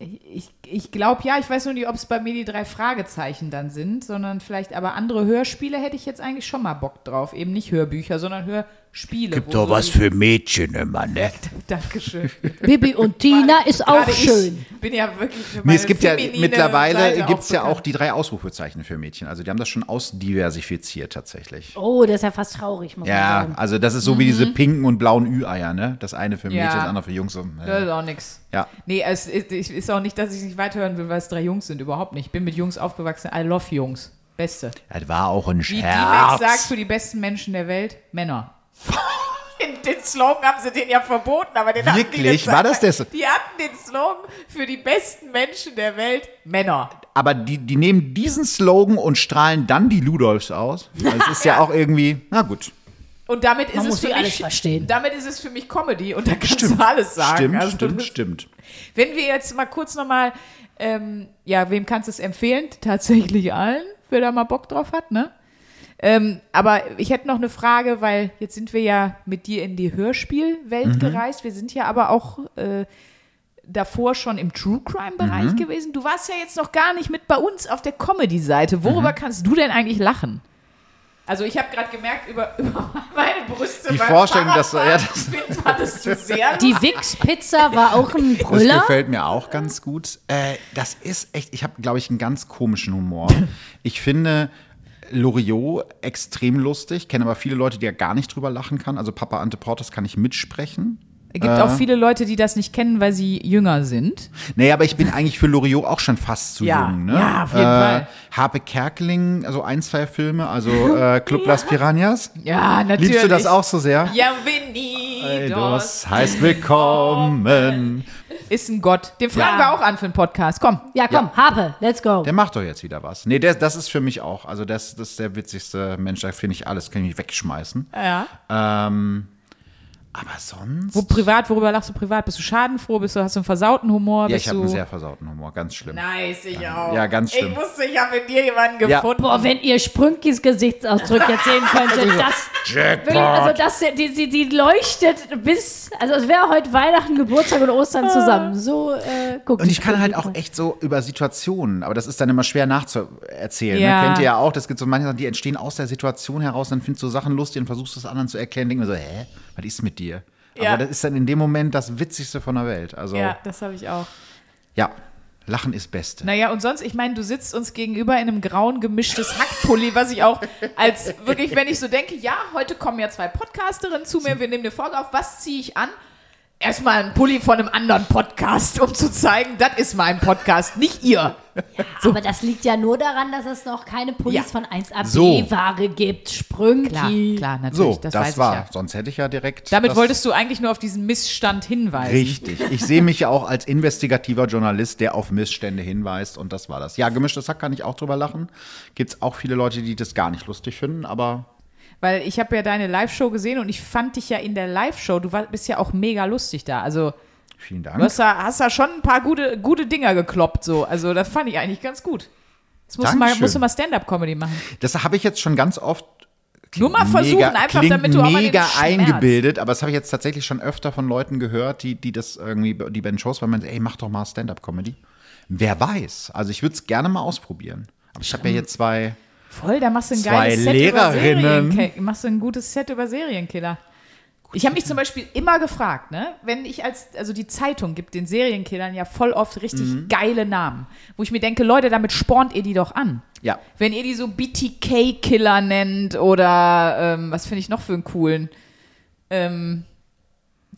Ich, ich glaube ja, ich weiß nur nicht, ob es bei mir die drei Fragezeichen dann sind, sondern vielleicht aber andere Hörspiele hätte ich jetzt eigentlich schon mal Bock drauf. Eben nicht Hörbücher, sondern Hörspiele. Gibt doch so was für Mädchen immer, ne? Dankeschön. Bibi und Tina ist auch schön. Ich bin ja wirklich für Nee, meine es gibt ja mittlerweile gibt es ja auch die drei Ausrufezeichen für Mädchen. Also die haben das schon ausdiversifiziert tatsächlich. Oh, das ist ja fast traurig, muss Ja, sagen. also das ist so wie diese pinken und blauen Ü-Eier, ne? Das eine für Mädchen, Mhm. Ja. das andere für Jungs. Und, Das äh, ist auch nix. ja. Nee, es ist, ist auch nicht, dass ich nicht weiterhören will, weil es drei Jungs sind. Überhaupt nicht. Ich bin mit Jungs aufgewachsen. I love Jungs. Beste. Das war auch ein Wie die Scherz. sagt für die besten Menschen der Welt, Männer. Den, Slogan haben sie den ja verboten, aber den hatten die Wirklich? War das so- Die hatten den Slogan für die besten Menschen der Welt, Männer. Aber die, die nehmen diesen Slogan und strahlen dann die Ludolfs aus. Es ist ja auch irgendwie, na gut. Und damit ist Man es muss für mich, verstehen. Damit ist es für mich Comedy und da kannst Stimmt. du alles sagen. Stimmt, Also stimmt, das- stimmt. Wenn wir jetzt mal kurz nochmal, ähm, ja, wem kannst du es empfehlen? Tatsächlich allen, wer da mal Bock drauf hat, ne? Ähm, aber ich hätte noch eine Frage, weil jetzt sind wir ja mit dir in die Hörspielwelt Mhm. gereist. Wir sind ja aber auch äh, davor schon im True Crime-Bereich Mhm. gewesen. Du warst ja jetzt noch gar nicht mit bei uns auf der Comedy-Seite. Worüber Mhm. kannst du denn eigentlich lachen? Also ich habe gerade gemerkt, über, über meine Brüste Die Vorstellung, dass- Fahrradfahren, ja, das- fandest du sehr Die Wix-Pizza war auch ein Das Brüller. gefällt mir auch ganz gut. Äh, das ist echt, ich habe, glaube ich, einen ganz komischen Humor. Ich finde Loriot extrem lustig, kenne aber viele Leute, die ja gar nicht drüber lachen kann. Also Papa Ante Portes kann ich mitsprechen. Es gibt auch viele Leute, die das nicht kennen, weil sie jünger sind. Nee, aber ich bin eigentlich für Loriot auch schon fast zu Ja, jung. Ne? ja, auf jeden äh, Fall. Harpe Kerkeling, also ein, zwei Filme, also äh, Club Las Piranhas. Ja, natürlich. Liebst du das auch so sehr? Ja, Venidos. Das heißt willkommen. Ist ein Gott. Den fragen Ja. wir auch an für einen Podcast. Komm. Ja, komm, Harpe, let's go. Der macht doch jetzt wieder was. Nee, der, das ist für mich auch. Also das, das ist der witzigste Mensch, da finde ich alles, kann ich mich wegschmeißen. Ja. Ähm, aber sonst. Wo privat, worüber lachst du privat? Bist du schadenfroh? Bist du, hast du einen versauten Humor? ja, Bist ich habe du einen sehr versauten Humor, ganz schlimm. Nice, ich auch. Ja, ganz schlimm. Ich wusste, ich habe in dir jemanden Ja. gefunden. Boah, wenn ihr Sprünkis Gesichtsausdruck jetzt sehen könntet, das, wirklich, also das, die, die, die leuchtet bis, also es wäre heute Weihnachten, Geburtstag und Ostern zusammen. So, äh, guck Und ich kann halt auch echt so über Situationen, aber das ist dann immer schwer nachzuerzählen. Ja. Ne? Kennt ihr ja auch, das gibt so manche Sachen, die entstehen aus der Situation heraus, dann findest du Sachen lustig und versuchst es anderen zu erklären, denkst mir so, hä, was ist mit dir? Ja. Aber das ist dann in dem Moment das Witzigste von der Welt. Also, Ja, ja, das habe ich auch. Lachen ist Beste. Naja, und sonst, ich meine, du sitzt uns gegenüber in einem grauen gemischtes Hackpulli, was ich auch als wirklich, wenn ich so denke, ja, heute kommen ja zwei Podcasterinnen zu mir, wir nehmen eine Folge auf, was ziehe ich an? Erstmal ein Pulli von einem anderen Podcast, um zu zeigen, das ist mein Podcast, nicht ihr. Aber das liegt ja nur daran, dass es noch keine Pullis Ja. von 1AB So. Ware gibt. Sprünki. Klar, klar, natürlich, So, das, das, weiß war. ich ja. Sonst hätte ich ja direkt. Damit wolltest du eigentlich nur auf diesen Missstand hinweisen. Richtig. Ich sehe mich ja auch als investigativer Journalist, der auf Missstände hinweist und das war das. Ja, gemischtes Hack kann ich auch drüber lachen. Gibt es auch viele Leute, die das gar nicht lustig finden, aber Weil ich habe ja deine Live-Show gesehen und ich fand dich ja in der Live-Show, du war, bist ja auch mega lustig da. Also vielen Dank. du hast da, hast da schon ein paar gute, gute Dinger gekloppt so. Also das fand ich eigentlich ganz gut. Jetzt musst du mal, Dankeschön. musst du mal Stand-Up-Comedy machen. Das habe ich jetzt schon ganz oft. Nur mal versuchen, mega, einfach damit du auch mal mega eingebildet, aber das habe ich jetzt tatsächlich schon öfter von Leuten gehört, die, die das irgendwie, die bei den Shows waren, ey, mach doch mal Stand-up-Comedy. Wer weiß? Also ich würde es gerne mal ausprobieren. Aber ich habe ja hier zwei. Voll, da machst du ein Zwei geiles Set Lehrerinnen. über Serienkiller. Machst du ein gutes Set über Serienkiller. Ich habe mich zum Beispiel immer gefragt, ne, wenn ich als, also die Zeitung gibt den Serienkillern ja voll oft richtig Mhm. geile Namen, wo ich mir denke, Leute, damit spornt ihr die doch an. Ja. Wenn ihr die so BTK-Killer nennt oder ähm, was finde ich noch für einen coolen, ähm,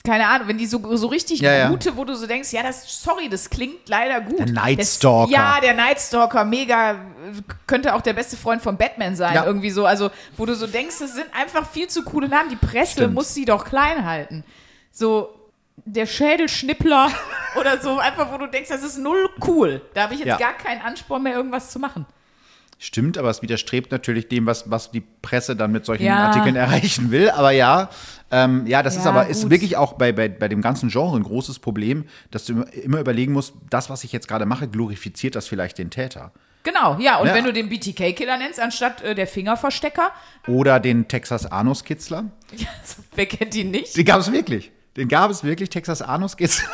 keine Ahnung, wenn die so, so richtig Ja, ja. gute, wo du so denkst, ja, das, sorry, das klingt leider gut. Der Night Das- Stalker. Ja, der Night Stalker, mega, könnte auch der beste Freund von Batman sein, Ja. irgendwie so. Also, wo du so denkst, das sind einfach viel zu coole Namen. Die Presse Stimmt. muss sie doch klein halten. So, der Schädelschnippler oder so, einfach, wo du denkst, das ist null cool. Da habe ich jetzt Ja. gar keinen Ansporn mehr, irgendwas zu machen. Stimmt, aber es widerstrebt natürlich dem, was, was die Presse dann mit solchen Ja. Artikeln erreichen will. Aber ja, ähm, ja, das ist Ja, aber ist wirklich auch bei, bei, bei dem ganzen Genre ein großes Problem, dass du immer, überlegen musst, das, was ich jetzt gerade mache, glorifiziert das vielleicht den Täter. Genau, ja. Und Ja. wenn du den BTK-Killer nennst, anstatt äh, der Fingerverstecker, Oder den Texas Anuskitzler. wer kennt ihn nicht? Den gab es wirklich. Den gab es wirklich, Texas Anuskitzler.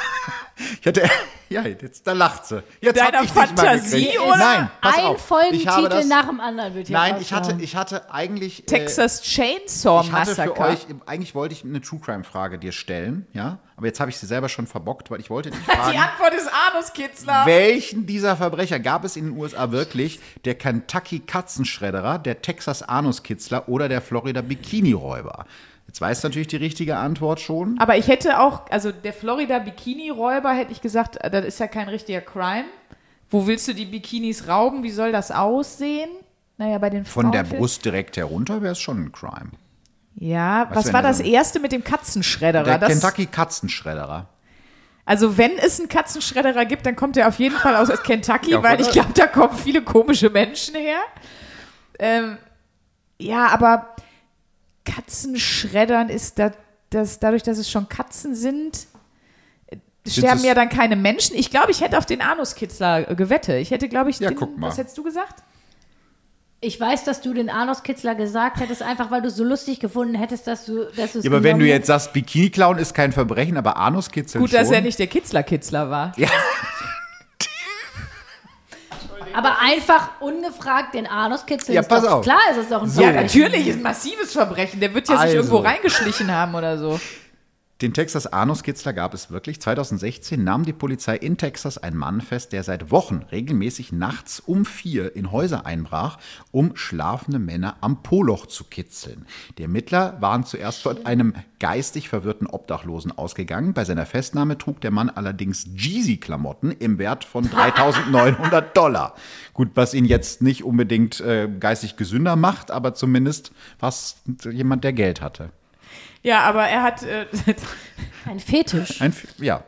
Ich hatte, ja, jetzt, da lacht sie. Jetzt Deiner ich mal Fantasie, gekriegt. oder? Nein, pass Ein auf. Ich habe Folgentitel das, nach dem anderen wird hier Nein, ich hatte, ich hatte eigentlich. äh, Texas Chainsaw Ich hatte für Massacre. euch, eigentlich wollte ich eine True Crime Frage dir stellen, ja, aber jetzt habe ich sie selber schon verbockt, weil ich wollte dich Die fragen, Antwort ist Anuskitzler. welchen dieser Verbrecher gab es in den USA wirklich? Der Kentucky Katzenschredderer, der Texas Anuskitzler oder der Florida Bikini-Räuber? Jetzt weißt du natürlich die richtige Antwort schon. Aber ich hätte auch, also der Florida Bikini-Räuber hätte ich gesagt, äh, das ist ja kein richtiger Crime. Wo willst du die Bikinis rauben? Wie soll das aussehen? Naja, bei den Von Frauen der vielleicht- Brust direkt herunter wäre es schon ein Crime. Ja, Was was war das erste mit dem Katzenschredderer? Der Das, Kentucky Katzenschredderer. also wenn es einen Katzenschredderer gibt, dann kommt er auf jeden Fall aus Kentucky, Ja, weil ich glaube, da kommen viele komische Menschen her. Ähm, ja, aber Katzenschreddern ist das, das, dadurch, dass es schon Katzen sind, sterben ja dann keine Menschen. Ich glaube, ich hätte auf den Anuskitzler gewettet. Ich hätte, glaube ich, Ja, den, guck mal. was hättest du gesagt? Ich weiß, dass du den Anuskitzler gesagt hättest, einfach weil du es so lustig gefunden hättest, dass du dass Ja, aber wenn du jetzt sagst, Bikini-Clown ist kein Verbrechen, aber Anuskitzeln Gut, schon. dass er nicht der Kitzler-Kitzler war. Ja, Aber einfach ungefragt den Anus kitzeln. Ja, ist pass doch, auf. Klar ist es doch ein So. Ja, natürlich, ist ein massives Verbrechen. Der wird ja sich Also. irgendwo reingeschlichen haben oder so. Den Texas Anuskitzler gab es wirklich. 2016 nahm die Polizei in Texas einen Mann fest, der seit Wochen regelmäßig nachts um vier in Häuser einbrach, um schlafende Männer am Poloch zu kitzeln. Die Ermittler waren zuerst von einem geistig verwirrten Obdachlosen ausgegangen. Bei seiner Festnahme trug der Mann allerdings Jeezy-Klamotten im Wert von 3.900 Dollar. Gut, was ihn jetzt nicht unbedingt äh, geistig gesünder macht, aber zumindest was jemand, der Geld hatte. Ja, aber er hat. Äh, Ein Fetisch. Ein, ja,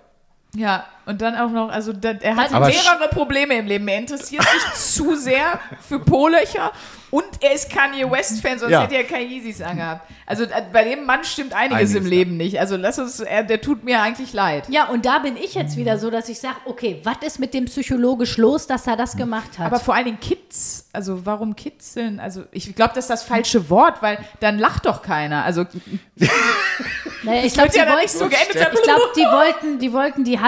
ja, und dann auch noch, also da, er hat mehrere Probleme im Leben. Er interessiert sich zu sehr für Po-Löcher und er ist Kanye West-Fan, sonst Ja. hätte er keine Yeezys angehabt. Also äh, bei dem Mann stimmt einiges, Einiges, im ja. Leben nicht. Also lass uns, er, der tut mir eigentlich leid. Ja, und da bin ich jetzt wieder so, dass ich sage, okay, was ist mit dem psychologisch los, dass er das gemacht hat? Aber vor allen Dingen Kids, also warum kitzeln? Also ich glaube, das ist das falsche Wort, weil dann lacht doch keiner. Also naja, ich glaube, ja die, so wollten, ich glaub, die, wollten, die wollten die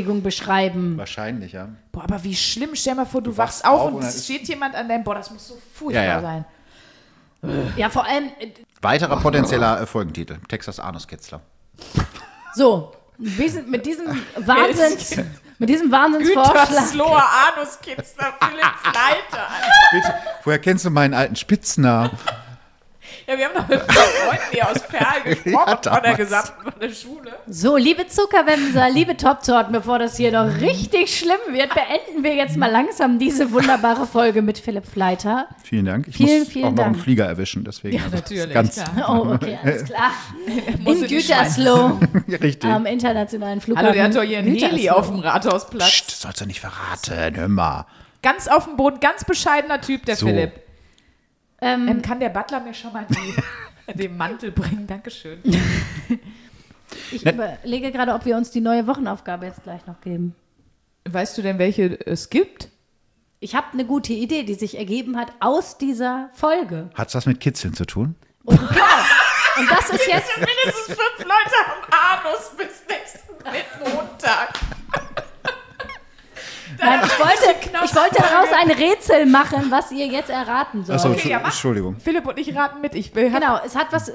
Handbewegung beschreiben. wahrscheinlich, ja. Boah, aber wie schlimm. Stell mal vor, du, wachst wachst auf auf und und es steht jemand an deinem, boah, das muss so furchtbar Ja, ja. sein. Ja, vor allem, äh, Weiterer potenzieller äh, Folgentitel: Texas Anuskitzler. so, wir sind mit diesem Wahnsinns, Mit diesem Wahnsinnsvorschlag. Gütersloher Anuskitzler Philipp Fleiter. Bitte, woher kennst du meinen alten Spitznamen? Ja, wir haben noch mit Freunden hier aus Perl gesprochen, Ja, von der gesamten von der Schule. So, liebe Zuckerwämser, liebe Top-Torten, bevor das hier noch richtig schlimm wird, beenden wir jetzt mal langsam diese wunderbare Folge mit Philipp Fleiter. Vielen Dank. Ich Vielen, muss vielen auch noch einen. Flieger erwischen, deswegen. Ja, also natürlich, Ganz klar. Oh, okay, alles klar. In. Gütersloh, richtig. am internationalen Flughafen. Hallo, der hat doch hier einen Heli auf dem Rathausplatz. Psst, sollst du nicht verraten, hör mal. Ganz auf dem Boden, ganz bescheidener Typ, der So. Philipp. Ähm, Ähm, kann der Butler mir schon mal die, den Mantel bringen? Dankeschön. ich überlege gerade, ob wir uns die neue Wochenaufgabe jetzt gleich noch geben. Weißt du denn, welche es gibt? Ich habe eine gute Idee, die sich ergeben hat aus dieser Folge. Hat's was mit Kitzeln zu tun? Und genau. Und das ist jetzt. Mindestens fünf Leute am Anus bis nächsten Montag. Nein, ich wollte, ich wollte daraus ein Rätsel machen, was ihr jetzt erraten sollt. Achso, ja, mach. Entschuldigung. Philipp und ich raten mit. Ich will, Genau, es hat was,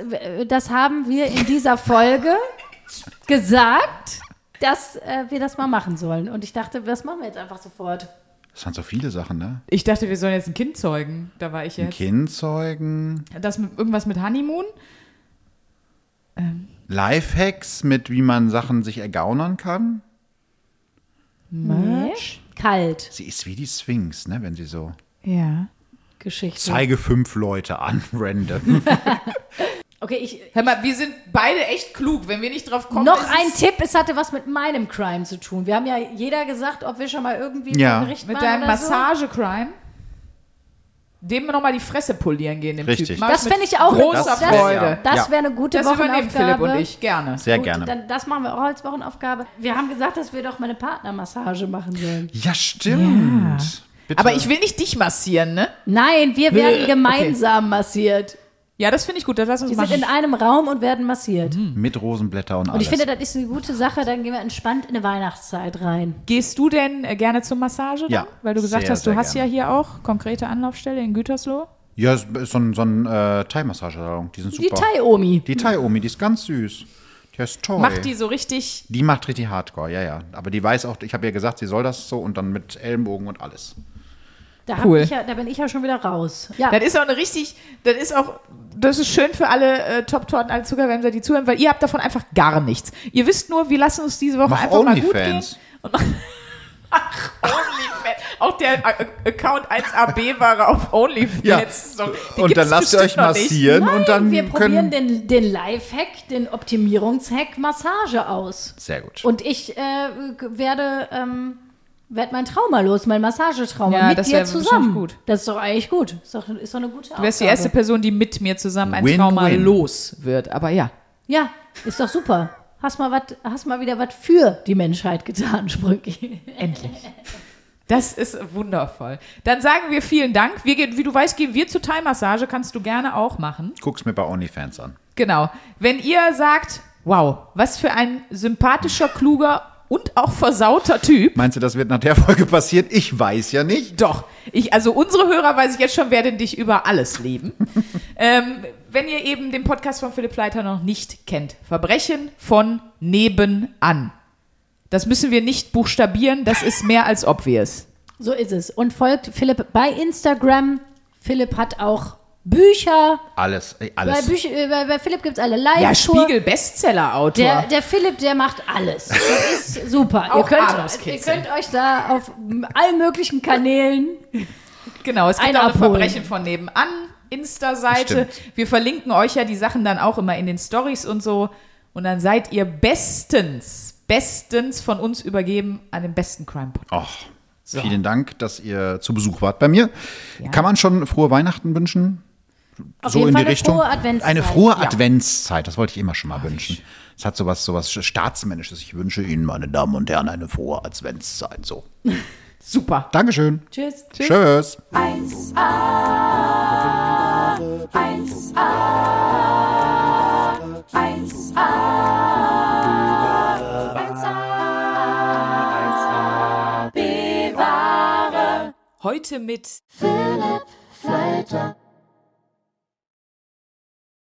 das haben wir in dieser Folge gesagt, dass äh, wir das mal machen sollen. Und ich dachte, das machen wir jetzt einfach sofort. Das sind so viele Sachen, ne? Ich dachte, wir sollen jetzt ein Kind zeugen. Da war ich Ein jetzt. Kind zeugen, Das mit, irgendwas mit Honeymoon? Lifehacks mit, wie man Sachen sich ergaunern kann. Nee. Kalt. Sie ist wie die Sphinx, ne? Wenn sie so. Ja. Geschichte. Zeige fünf Leute an, random. Okay, ich, Hör mal, wir sind beide echt klug. Wenn wir nicht drauf kommen. noch ein Tipp, es hatte was mit meinem Crime zu tun. Wir haben ja jeder gesagt, ob wir schon mal irgendwie Ja. vor Gericht Mit deinem oder so. Dem wir nochmal die Fresse polieren gehen, dem Richtig. Typ. Mach Das finde ich auch großer das, Freude. Das Ja. wäre eine gute Das übernehmen Philipp Wochenaufgabe. und ich gerne. Sehr Gut, gerne. Dann, das machen wir auch als Wochenaufgabe. Wir haben gesagt, dass wir doch mal eine Partnermassage machen sollen. Ja, stimmt. Bitte. Aber ich will nicht dich massieren, ne? Nein, wir werden okay. gemeinsam massiert. Ja, das finde ich gut. Das lass uns sind machen. in einem Raum und werden massiert. Mit Rosenblätter und alles. Und ich finde, das ist eine gute Sache. Dann gehen wir entspannt in eine Weihnachtszeit rein. Gehst du denn äh, gerne zur Massage? Dann? Ja, Weil du gesagt sehr, hast, du hast gerne. ja hier auch konkrete Anlaufstelle in Gütersloh. ja, es ist so ein, so ein äh, Thai-Massagesalon. Die sind Die super. Thai-Omi. Die Thai-Omi, die ist ganz süß. Die ist toll. Macht die so richtig. Die macht richtig Hardcore, ja, ja. Aber die weiß auch, ich habe ihr gesagt, sie soll das so und dann mit Ellenbogen und alles. Da, Cool. ich ja, da bin ich ja schon wieder raus. Ja, Das ist auch eine richtig, das ist auch, das ist schön für alle äh, Top-Torten, alle Zuckerwämser, die zuhören, weil ihr habt davon einfach gar nichts. Ihr wisst nur, wir lassen uns diese Woche Mach einfach mal gut gehen. Und machen- Ach, Onlyfans. Auch der äh, Account 1AB-Ware auf OnlyFans. Ja. So, die Und dann lasst ihr euch massieren und dann wir probieren können. den, den Lifehack, den Optimierungshack Massage aus. Sehr gut. Und ich äh, werde, ähm, werd mein Trauma los, mein Massagetrauma Ja, mit das dir zusammen. gut. Das ist doch eigentlich gut. Ist doch, ist doch eine gute Du wärst die erste Person, die mit mir zusammen ein Win-win. Trauma los wird. Aber ja. Ja, ist doch super. Hast mal, wat, hast mal wieder was für die Menschheit getan, Sprünki. Endlich. Das ist wundervoll. Dann sagen wir vielen Dank. Wir gehen, wie du weißt, gehen wir zur Thai-Massage. Kannst du gerne auch machen. Guck's mir bei OnlyFans an. Genau. Wenn ihr sagt, wow, was für ein sympathischer, kluger und auch versauter Typ. Meinst du, das wird nach der Folge passieren? Ich weiß ja nicht. Doch, ich, also unsere Hörer, weiß ich jetzt schon, werden dich über alles lieben. ähm, wenn ihr eben den Podcast von Philipp Leiter noch nicht kennt, Verbrechen von nebenan. Das müssen wir nicht buchstabieren, das ist mehr als obvious. So ist es. Und folgt Philipp bei Instagram. Philipp hat auch Bücher. Alles, ey, Bei, alles. Büch, äh, bei, bei Philipp gibt es alle Ja, live Spiegel Bestseller-Autor. Der, der Philipp, der macht alles. Das ist super. ihr, könnt, ihr könnt euch da auf allen möglichen Kanälen Genau, es gibt auch eine abholen. Verbrechen von nebenan Insta-Seite. Wir verlinken euch ja die Sachen dann auch immer in den Stories und so. Und dann seid ihr bestens, bestens von uns übergeben an den besten Crime-Podcast. Oh, Vielen Dank, dass ihr zu Besuch wart bei mir. Kann man schon frohe Weihnachten wünschen? Auf so jeden in die eine Richtung. frohe Adventszeit. Eine frohe Ja. Adventszeit, das wollte ich immer schon mal wünschen. Es hat sowas, sowas Staatsmännisches. Ich wünsche Ihnen, meine Damen und Herren, eine frohe Adventszeit. So. Super. Dankeschön. Tschüss. Tschüss. 1A, 1A, 1A, 1A, bewahre Heute mit Philipp Falter.